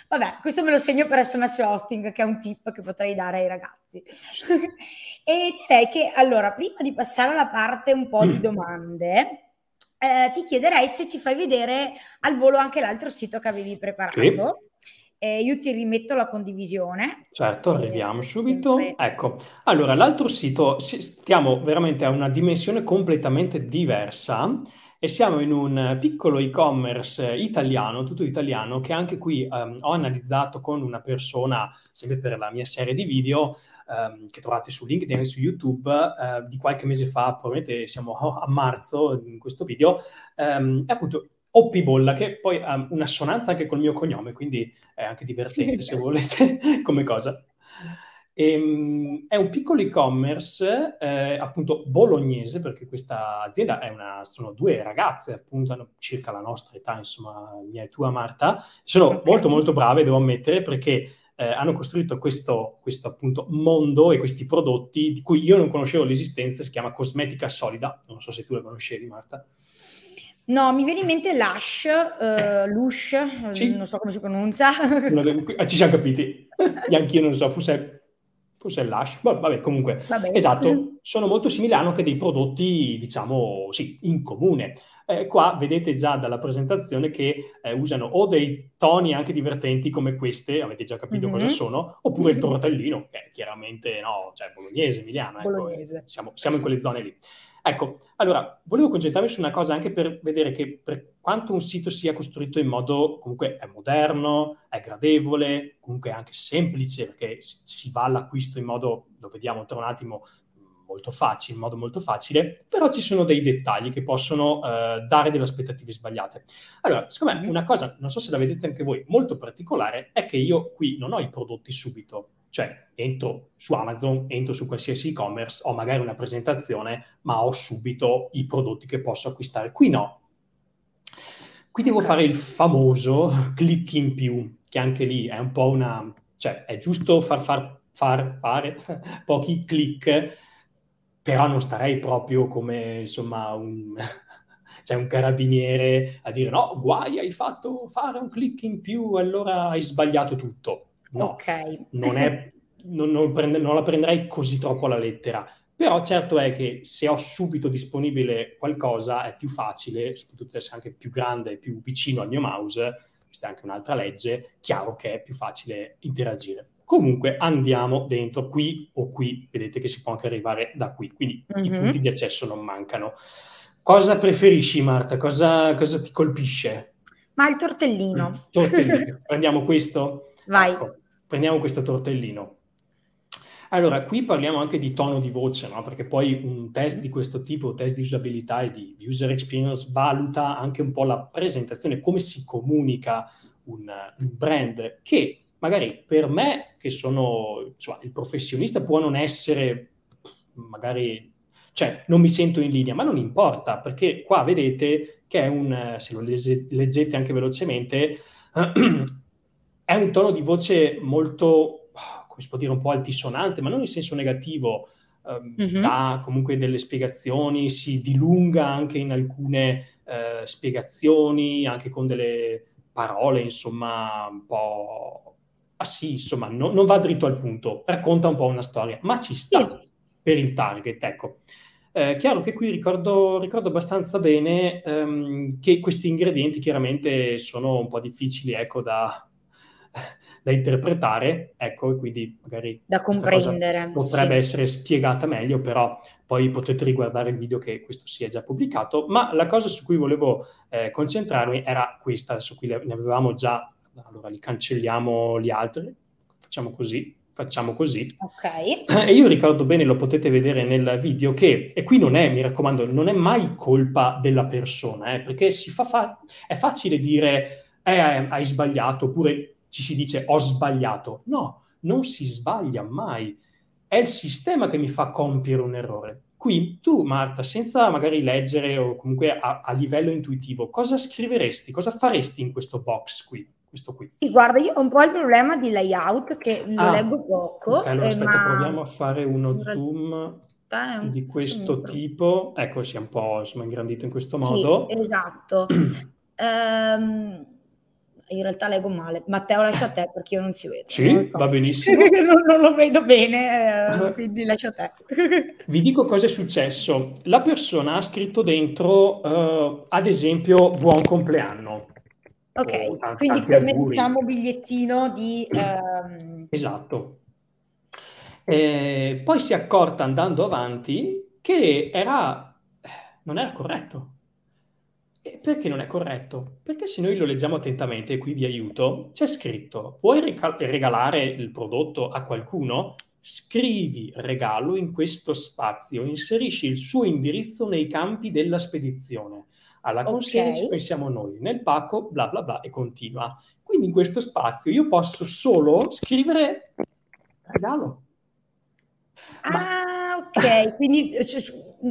Vabbè, questo me lo segno per SMS hosting, che è un tip che potrei dare ai ragazzi. e direi che allora, prima di passare alla parte un po' di domande, eh, ti chiederei se ci fai vedere al volo anche l'altro sito che avevi preparato. Sì. Eh, io ti rimetto la condivisione. Certo, arriviamo subito. Sempre... Ecco, allora l'altro sito, stiamo veramente a una dimensione completamente diversa e siamo in un piccolo e-commerce italiano, tutto italiano, che anche qui um, ho analizzato con una persona, sempre per la mia serie di video, um, che trovate su LinkedIn e su YouTube, uh, di qualche mese fa, probabilmente siamo a marzo in questo video, um, è appunto Oppi Bolla, che poi ha un'assonanza anche col mio cognome, quindi è anche divertente se volete come cosa. E, ehm, è un piccolo e-commerce, eh, appunto bolognese, perché questa azienda è una, sono due ragazze, appunto, hanno circa la nostra età, insomma, mia e tua Marta. Sono okay. molto molto brave, devo ammettere, perché eh, hanno costruito questo, questo, appunto mondo e questi prodotti di cui io non conoscevo l'esistenza, si chiama Cosmetica Solida, non so se tu la conoscevi Marta. No, mi viene in mente Lush, uh, Lush, sì. non so come si pronuncia. Ci siamo capiti, e anch'io non so, forse forse è l'hash, vabbè comunque, vabbè. esatto, sono molto simili, hanno anche dei prodotti, diciamo, sì, in comune. Eh, qua vedete già dalla presentazione che eh, usano o dei toni anche divertenti come queste, avete già capito mm-hmm. cosa sono, oppure il tortellino, che è chiaramente, no, cioè bolognese, emiliano, ecco, bolognese. siamo, siamo in quelle zone lì. Ecco, allora, volevo concentrarmi su una cosa anche per vedere che per quanto un sito sia costruito in modo comunque è moderno, è gradevole, comunque anche semplice, perché si va all'acquisto in modo, lo vediamo tra un attimo, molto facile, in modo molto facile, però ci sono dei dettagli che possono eh, dare delle aspettative sbagliate. Allora, secondo me una cosa, non so se la vedete anche voi, molto particolare è che io qui non ho i prodotti subito, cioè, entro su Amazon, entro su qualsiasi e-commerce, ho magari una presentazione, ma ho subito i prodotti che posso acquistare. Qui no. Qui devo fare il famoso click in più, che anche lì è un po' una... cioè, è giusto far, far, far fare pochi click, però non starei proprio come, insomma, un... c'è un carabiniere a dire no, guai, hai fatto fare un click in più, allora hai sbagliato tutto No, okay. non, è, non, non, prende, non la prenderei così troppo alla lettera. Però certo è che se ho subito disponibile qualcosa è più facile, soprattutto se è anche più grande e più vicino al mio mouse, questa è anche un'altra legge, chiaro che è più facile interagire. Comunque andiamo dentro qui o qui, vedete che si può anche arrivare da qui, quindi mm-hmm. i mhm. punti di accesso non mancano. Cosa preferisci Marta? Cosa, cosa ti colpisce? Ma il tortellino. Mm, tortellino. Prendiamo questo? Vai. Ecco. Prendiamo questo tortellino. Allora, qui parliamo anche di tono di voce, no? perché poi un test di questo tipo, test di usabilità e di user experience, valuta anche un po' la presentazione, come si comunica un, un brand, che magari per me, che sono insomma, il professionista, può non essere magari, cioè non mi sento in linea, ma non importa, perché qua vedete che è un, se lo leggete anche velocemente, è un tono di voce molto, come si può dire, un po' altisonante, ma non in senso negativo, um, mm-hmm. dà comunque delle spiegazioni, si dilunga anche in alcune uh, spiegazioni, anche con delle parole, insomma, un po'... Ah sì, insomma, no, non va dritto al punto, racconta un po' una storia, ma ci sta sì. per il target, ecco. Eh, chiaro che qui ricordo, ricordo abbastanza bene um, che questi ingredienti chiaramente sono un po' difficili ecco, da, da interpretare, ecco, e quindi magari da comprendere. Potrebbe sì. essere spiegata meglio, però poi potete riguardare il video che questo sia già pubblicato. Ma la cosa su cui volevo eh, concentrarmi era questa, su cui ne avevamo già, allora li cancelliamo gli altri, facciamo così, facciamo così. Ok. E io ricordo bene, lo potete vedere nel video, che, e qui non è, mi raccomando, non è mai colpa della persona, eh, perché si fa, fa- è facile dire eh, hai sbagliato, oppure ci si dice ho sbagliato. No, non si sbaglia mai. è il sistema che mi fa compiere un errore. Qui tu, Marta, senza magari leggere o comunque a, a livello intuitivo, cosa scriveresti, cosa faresti in questo box qui? Questo qui? Sì, guarda, io ho un po' il problema di layout che lo ah, leggo poco. Ok, allora eh, aspetta, ma... proviamo a fare uno zoom di questo tipo. Ecco, si è un po' insomma, ingrandito in questo modo. Sì, esatto. um, in realtà leggo male. Matteo, lascia a te perché io non si vedo. Sì, so. va benissimo. non, non, lo vedo bene, eh, quindi lascia a te. Vi dico cosa è successo. La persona ha scritto dentro, uh, ad esempio, buon compleanno. Ok, tanti, quindi come diciamo bigliettino di... Um... Esatto. E poi si è accorta andando avanti che era, non era corretto. E perché non è corretto? Perché se noi lo leggiamo attentamente, e qui vi aiuto, c'è scritto, vuoi regalare il prodotto a qualcuno? Scrivi regalo in questo spazio, inserisci il suo indirizzo nei campi della spedizione. Alla consegna okay. ci pensiamo noi, nel pacco, bla bla bla, e continua. Quindi in questo spazio io posso solo scrivere regalo. Ah, ok, quindi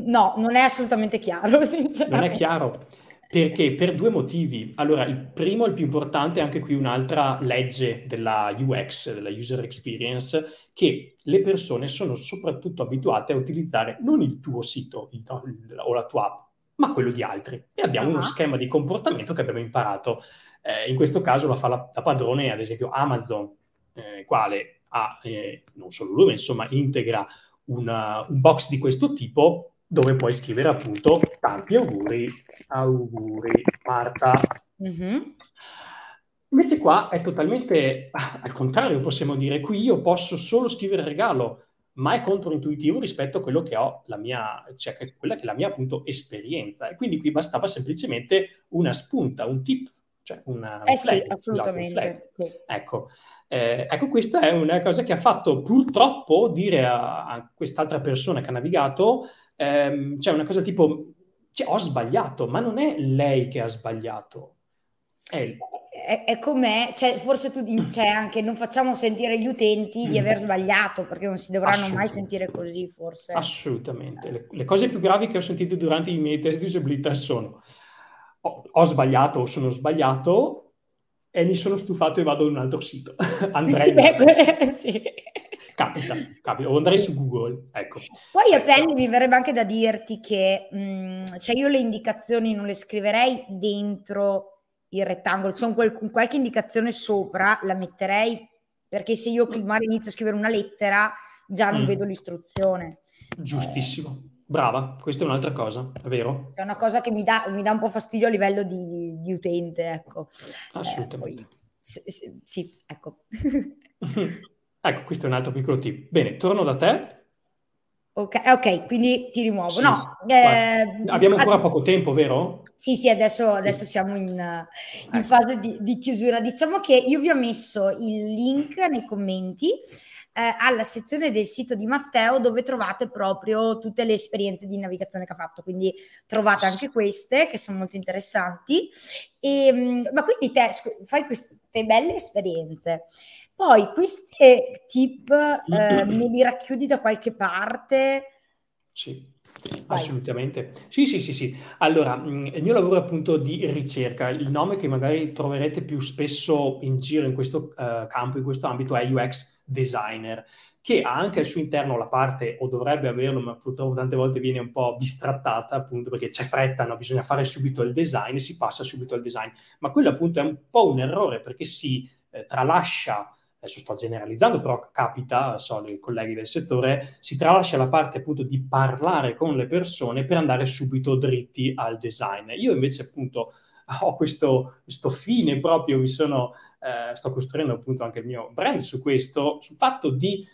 no, non è assolutamente chiaro. Non è chiaro. Perché? Per due motivi. Allora, il primo, il più importante, è anche qui un'altra legge della UX, della user experience, che le persone sono soprattutto abituate a utilizzare non il tuo sito il, il, o la tua app, ma quello di altri. E abbiamo uh-huh. uno ah. schema di comportamento che abbiamo imparato. Eh, in questo caso la fa la, la padrone, ad esempio Amazon, eh, quale ha, eh, non solo lui, ma insomma integra una, un box di questo tipo dove puoi scrivere appunto tanti auguri, auguri Marta. Mm-hmm. Invece qua è totalmente al contrario, possiamo dire, qui io posso solo scrivere regalo, ma è controintuitivo rispetto a quello che ho la mia, cioè quella che è la mia appunto esperienza. E quindi qui bastava semplicemente una spunta, un tip, cioè una... Eh flag, sì, assolutamente. Sì. Ecco, eh, ecco, questa è una cosa che ha fatto purtroppo dire a, a quest'altra persona che ha navigato ehm, cioè una cosa tipo, cioè, ho sbagliato, ma non è lei che ha sbagliato. È, è, è come, cioè, forse tu cioè, anche non facciamo sentire gli utenti di aver sbagliato, perché non si dovranno mai sentire così, forse. Assolutamente. Le, le, cose più gravi che ho sentito durante i miei test di usabilità sono ho, ho sbagliato o sono sbagliato e mi sono stufato e vado in un altro sito. Andrei. Sì, beh, sì. Capita, capita, o andrei su Google, ecco. Poi a Penny mi verrebbe anche da dirti che, mh, mm, cioè io le indicazioni non le scriverei dentro il rettangolo, c'è quel, qualche indicazione sopra, la metterei, perché se io magari inizio a scrivere una lettera, già non mm. vedo l'istruzione. Giustissimo. Eh. Brava, questa è un'altra cosa, è vero? È una cosa che mi dà, mi dà un po' fastidio a livello di, di utente, ecco. Assolutamente. Eh, poi, sì, sì, ecco. ecco, questo è un altro piccolo tip. Bene, torno da te. Ok, okay quindi ti rimuovo. Sì, no, eh, abbiamo ancora poco tempo, vero? Sì, sì, adesso, adesso siamo in, in ecco. fase di, di, chiusura. Diciamo che io vi ho messo il link nei commenti eh, alla sezione del sito di Matteo dove trovate proprio tutte le esperienze di navigazione che ha fatto, quindi trovate anche queste che sono molto interessanti. E, ehm, ma quindi te fai queste belle esperienze. Poi questi tip eh, me li racchiudi da qualche parte? Sì. Assolutamente. Sì, sì, sì, sì. Allora, mm, il mio lavoro è appunto di ricerca. Il nome che magari troverete più spesso in giro in questo uh, campo, in questo ambito, è UX designer, che ha anche al suo interno la parte, o dovrebbe averlo, ma purtroppo tante volte viene un po' bistrattata, appunto perché c'è fretta, no? bisogna fare subito il design e si passa subito al design. Ma quello appunto è un po' un errore perché si eh, tralascia adesso sto generalizzando, però capita, so, i colleghi del settore, si tralascia la parte appunto di parlare con le persone per andare subito dritti al design. Io invece appunto ho questo, questo fine proprio, mi sono, eh, sto costruendo appunto anche il mio brand su questo, sul fatto di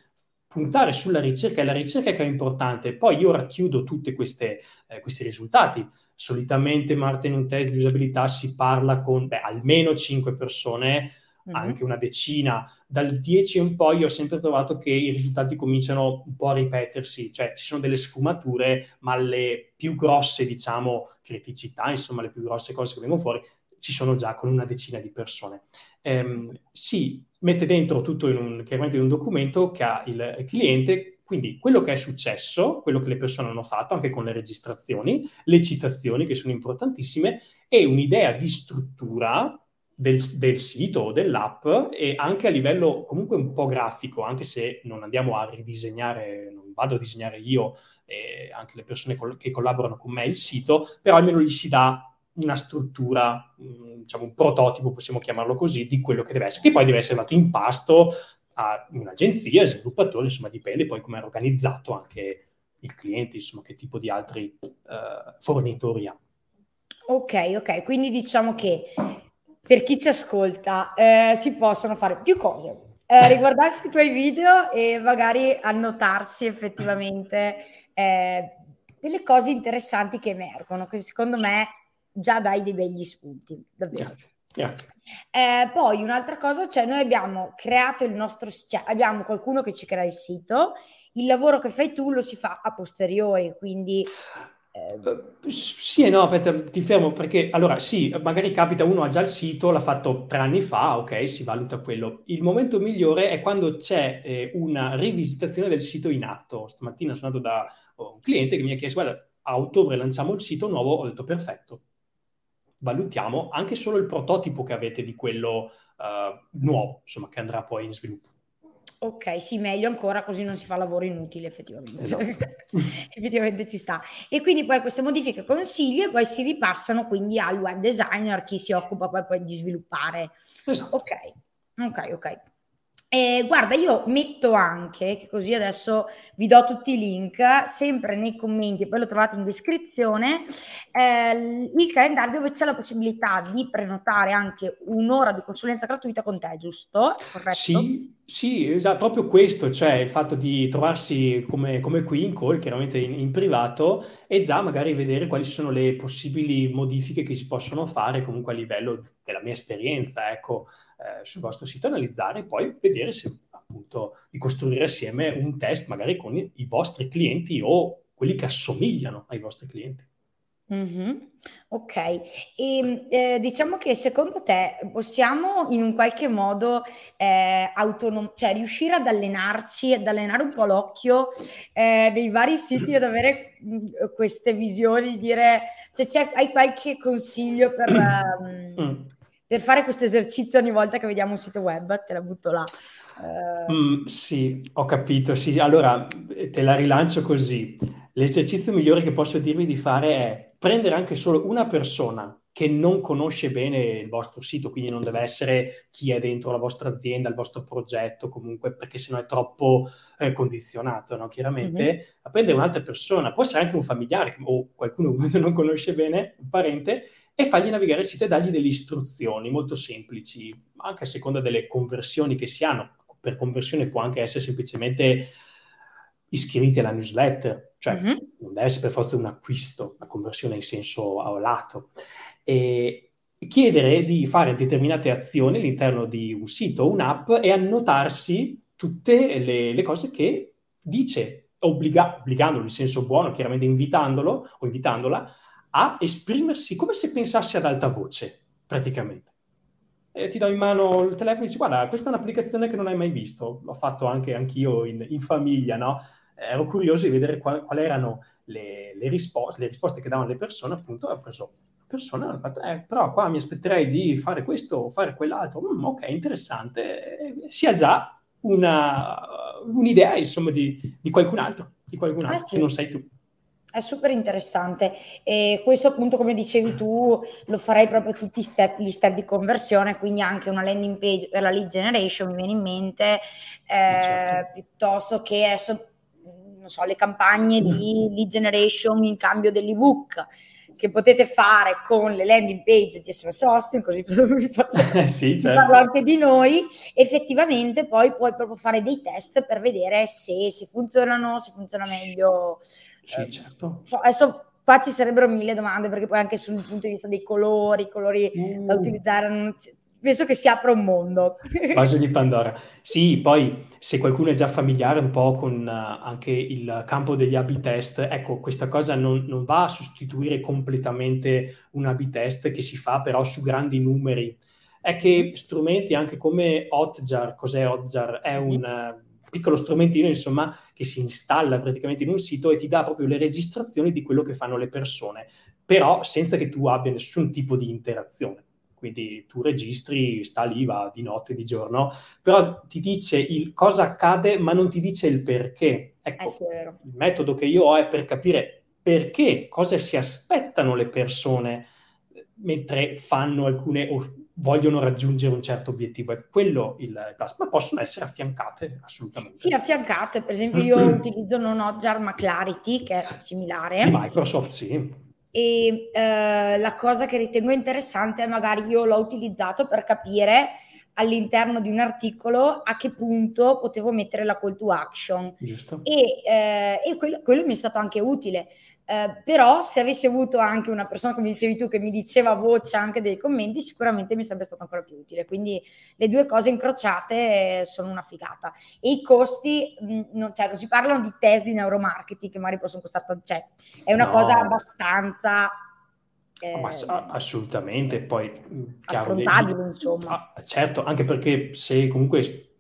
puntare sulla ricerca, è la ricerca che è importante. Poi io racchiudo tutti eh, questi risultati. Solitamente, Marta, in un test di usabilità si parla con beh, almeno 5 persone. Anche una decina. Dal 10 in poi ho sempre trovato che i risultati cominciano un po' a ripetersi, cioè ci sono delle sfumature, ma le più grosse, diciamo, criticità, insomma, le più grosse cose che vengono fuori, ci sono già con una decina di persone. Ehm, si mette dentro tutto in un, chiaramente in un documento che ha il cliente Quindi quello che è successo, quello che le persone hanno fatto, anche con le registrazioni, le citazioni che sono importantissime, e un'idea di struttura del, del, sito o dell'app e anche a livello comunque un po' grafico, anche se non andiamo a ridisegnare, non vado a disegnare io e anche le persone col- che collaborano con me il sito, però almeno gli si dà una struttura, mm, diciamo un prototipo, possiamo chiamarlo così, di quello che deve essere, che poi deve essere dato in pasto a un'agenzia, sviluppatore, insomma dipende poi come è organizzato anche il cliente, insomma che tipo di altri uh, fornitori ha. Ok, ok, quindi diciamo che per chi ci ascolta, eh, si possono fare più cose. Eh, riguardarsi i tuoi video e magari annotarsi effettivamente eh, delle cose interessanti che emergono, che secondo me già dai dei begli spunti, davvero. Grazie. Grazie. Eh, poi un'altra cosa, cioè noi abbiamo creato il nostro, cioè abbiamo qualcuno che ci crea il sito, il lavoro che fai tu lo si fa a posteriori, quindi Uh, sì e no, aspetta, ti fermo perché allora sì, magari capita uno ha già il sito, l'ha fatto tre anni fa, ok, si valuta quello. Il momento migliore è quando c'è eh, una rivisitazione del sito in atto. Stamattina sono andato da oh, un cliente che mi ha chiesto, guarda, a ottobre lanciamo il sito nuovo, ho detto perfetto, valutiamo anche solo il prototipo che avete di quello uh, nuovo, insomma, che andrà poi in sviluppo. Ok, sì, meglio ancora così non si fa lavoro inutile effettivamente. Esatto. effettivamente ci sta. E quindi poi queste modifiche consigli e poi si ripassano quindi al web designer, chi si occupa poi, poi di sviluppare. Esatto. Ok, ok, ok. Eh, guarda, io metto anche, che così adesso vi do tutti i link, sempre nei commenti, poi lo trovate in descrizione, eh, il calendario dove c'è la possibilità di prenotare anche un'ora di consulenza gratuita con te, giusto? Corretto? Sì, sì, esatto, proprio questo, cioè il fatto di trovarsi come, come qui in call, chiaramente in, in, privato, e già magari vedere quali sono le possibili modifiche che si possono fare comunque a livello della mia esperienza, ecco, eh, sul vostro sito, analizzare e poi vedere se appunto di costruire assieme un test magari con i, i vostri clienti o quelli che assomigliano ai vostri clienti. Mm-hmm. Ok, e ehm, eh, diciamo che secondo te possiamo in un qualche modo eh, autonom- cioè riuscire ad allenarci, ad allenare un po' l'occhio eh, dei vari siti ad avere mh, mm, queste visioni, dire se c'è, hai qualche consiglio per, um, per fare questo esercizio ogni volta che vediamo un sito web, te la butto là. Mm, sì, ho capito, sì. Allora, te la rilancio così. L'esercizio migliore che posso dirvi di fare è prendere anche solo una persona che non conosce bene il vostro sito, quindi non deve essere chi è dentro la vostra azienda, il vostro progetto, comunque, perché sennò è troppo eh, condizionato, no? Chiaramente, mm-hmm. a prendere un'altra persona, può essere anche un familiare o qualcuno che non conosce bene, un parente, e fargli navigare il sito e dargli delle istruzioni molto semplici, anche a seconda delle conversioni che si hanno. Per conversione può anche essere semplicemente iscriviti alla newsletter, cioè mm-hmm. non deve essere per forza un acquisto, una conversione in senso lato. E chiedere di fare determinate azioni all'interno di un sito o un'app e annotarsi tutte le, le cose che dice, obbliga, obbligandolo in senso buono, chiaramente invitandolo o invitandola a esprimersi come se pensasse ad alta voce, praticamente. E ti do in mano il telefono e dici guarda, questa è un'applicazione che non hai mai visto, l'ho fatto anche anch'io in, in famiglia, no? ero curioso di vedere quali qual erano le, le, risposte, le, risposte, che davano le persone, appunto, ho preso persone hanno fatto, eh, però qua mi aspetterei di fare questo o fare quell'altro, mm, ok, interessante, eh, si ha già una, un'idea, insomma, di, di, qualcun altro, di qualcun altro, eh sì. che non sei tu. È super interessante e questo appunto come dicevi tu lo farei proprio tutti step, gli step di conversione, quindi anche una landing page per la lead generation mi viene in mente, eh, certo. piuttosto che adesso non so, le campagne di mm. lead generation in cambio dell'ebook che potete fare con le landing page di SMS Hosting, così vi faccio sì, certo. parlo anche di noi, effettivamente poi puoi proprio fare dei test per vedere se, se funzionano, se funziona meglio. Sì, eh, certo. So, adesso qua ci sarebbero mille domande perché poi anche sul punto di vista dei colori, i colori uh. da utilizzare, non, penso che si apra un mondo. Vaso di Pandora. Sì, poi se qualcuno è già familiare un po' con uh, anche il campo degli A-B test, ecco, questa cosa non, non, va a sostituire completamente un A-B test che si fa però su grandi numeri. È che strumenti anche come Hotjar, cos'è Hotjar? È un... Uh, piccolo strumentino, insomma, che si installa praticamente in un sito e ti dà proprio le registrazioni di quello che fanno le persone, però senza che tu abbia nessun tipo di interazione. Quindi tu registri, sta lì, va di notte, di giorno, però ti dice il cosa accade, ma non ti dice il perché. Ecco, eh il metodo che io ho è per capire perché, cosa si aspettano le persone mentre fanno alcune o vogliono raggiungere un certo obiettivo. È quello il task, ma possono essere affiancate assolutamente. Sì, affiancate. Per esempio, io utilizzo Non-Hotjar ma Clarity, che è similare. Di Microsoft, sì. E eh, la cosa che ritengo interessante è magari io l'ho utilizzato per capire all'interno di un articolo a che punto potevo mettere la call to action. Giusto. E, eh, e quello, quello, mi è stato anche utile. Eh, però se avessi avuto anche una persona, come dicevi tu, che mi diceva a voce anche dei commenti, sicuramente mi sarebbe stato ancora più utile. Quindi le due cose incrociate sono una figata. E i costi, mh, mm, non, cioè, non si parlano di test di neuromarketing che magari possono costare tanto, cioè è una no. cosa abbastanza eh, assolutamente, poi mm, affrontabile, devi, insomma. Ah, certo, anche perché se comunque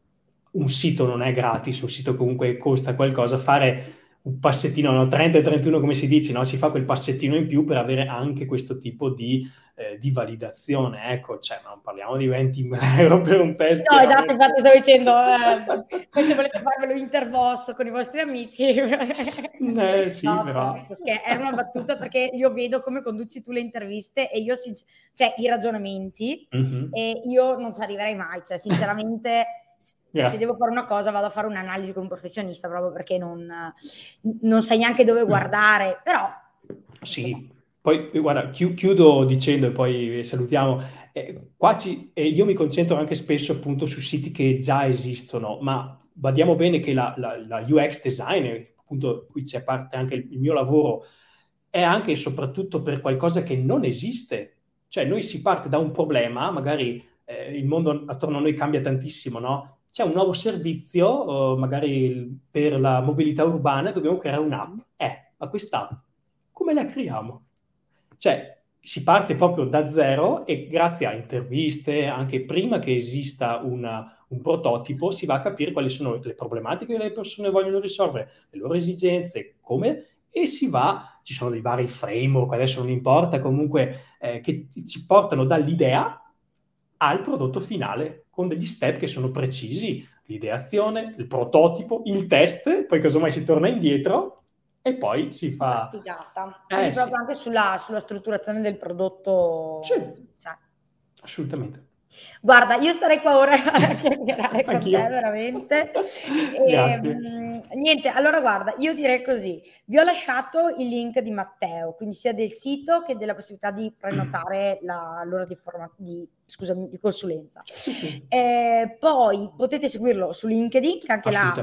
un sito non è gratis, un sito comunque costa qualcosa, fare un passettino, no? 30 e 31 come si dice, no? si fa quel passettino in più per avere anche questo tipo di, eh, di validazione. Ecco, cioè, non parliamo di 20 euro per un test. No, esatto, infatti stavo dicendo, eh, se volete farvelo interbosso con i vostri amici. eh, sì, no, però. Scherzo, era una battuta perché io vedo come conduci tu le interviste e io, cioè, i ragionamenti, mm-hmm. e io non ci arriverei mai, cioè, sinceramente Grazie. Se devo fare una cosa vado a fare un'analisi con un professionista proprio perché non, non sai neanche dove guardare, però... Sì, insomma. poi guarda, chiudo dicendo e poi salutiamo, eh, qua ci, eh, io mi concentro anche spesso appunto su siti che già esistono, ma badiamo bene che la, la, la UX designer, appunto qui c'è parte anche il, il mio lavoro, è anche e soprattutto per qualcosa che non esiste. Cioè noi si parte da un problema, magari eh, il mondo attorno a noi cambia tantissimo, no? C'è un nuovo servizio, eh, magari per la mobilità urbana, dobbiamo creare un'app. Eh, ma quest'app come la creiamo? Cioè, si parte proprio da zero e grazie a interviste, anche prima che esista una, un prototipo, si va a capire quali sono le problematiche che le persone vogliono risolvere, le loro esigenze, come, e si va, ci sono dei vari framework, adesso non importa, comunque, eh, che ci portano dall'idea al prodotto finale con degli step che sono precisi, l'ideazione, il prototipo, il test, poi casomai si torna indietro e poi si fa... Figata. Eh, proprio sì. anche sulla, sulla, strutturazione del prodotto. Sì, cioè. assolutamente. Guarda, io starei qua ora a chiacchierare con te, veramente. E. Mh, niente, allora guarda, io direi così, vi ho lasciato il link di Matteo, quindi sia del sito che della possibilità di prenotare la, l'ora di, forma, di, scusami, di consulenza. Sì, sì. Eh, poi potete seguirlo su LinkedIn, che anche là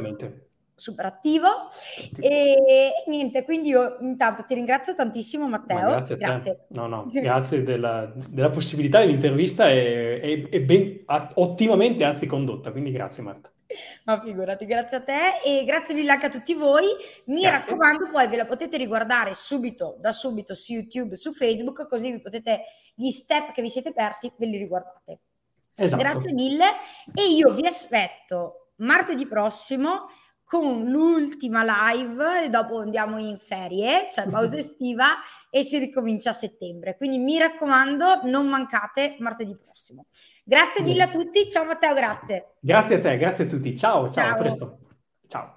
super attivo. E niente, quindi io intanto ti ringrazio tantissimo Matteo. Ma grazie, grazie. No, no, grazie della, della possibilità dell'intervista e, e, e ben ottimamente anzi condotta, quindi grazie Marta. Ma figurati, grazie a te e grazie mille anche a tutti voi. Mi grazie. raccomando, poi ve la potete riguardare subito, da subito su YouTube, su Facebook, così vi potete gli step che vi siete persi, ve li riguardate. Esatto. Grazie mille e io vi aspetto martedì prossimo con l'ultima live e dopo andiamo in ferie, cioè pausa estiva e si ricomincia a settembre. Quindi mi raccomando, non mancate martedì prossimo. Grazie mille a tutti, ciao Matteo, grazie. Grazie a te, grazie a tutti. Ciao, ciao, ciao. a presto. Ciao.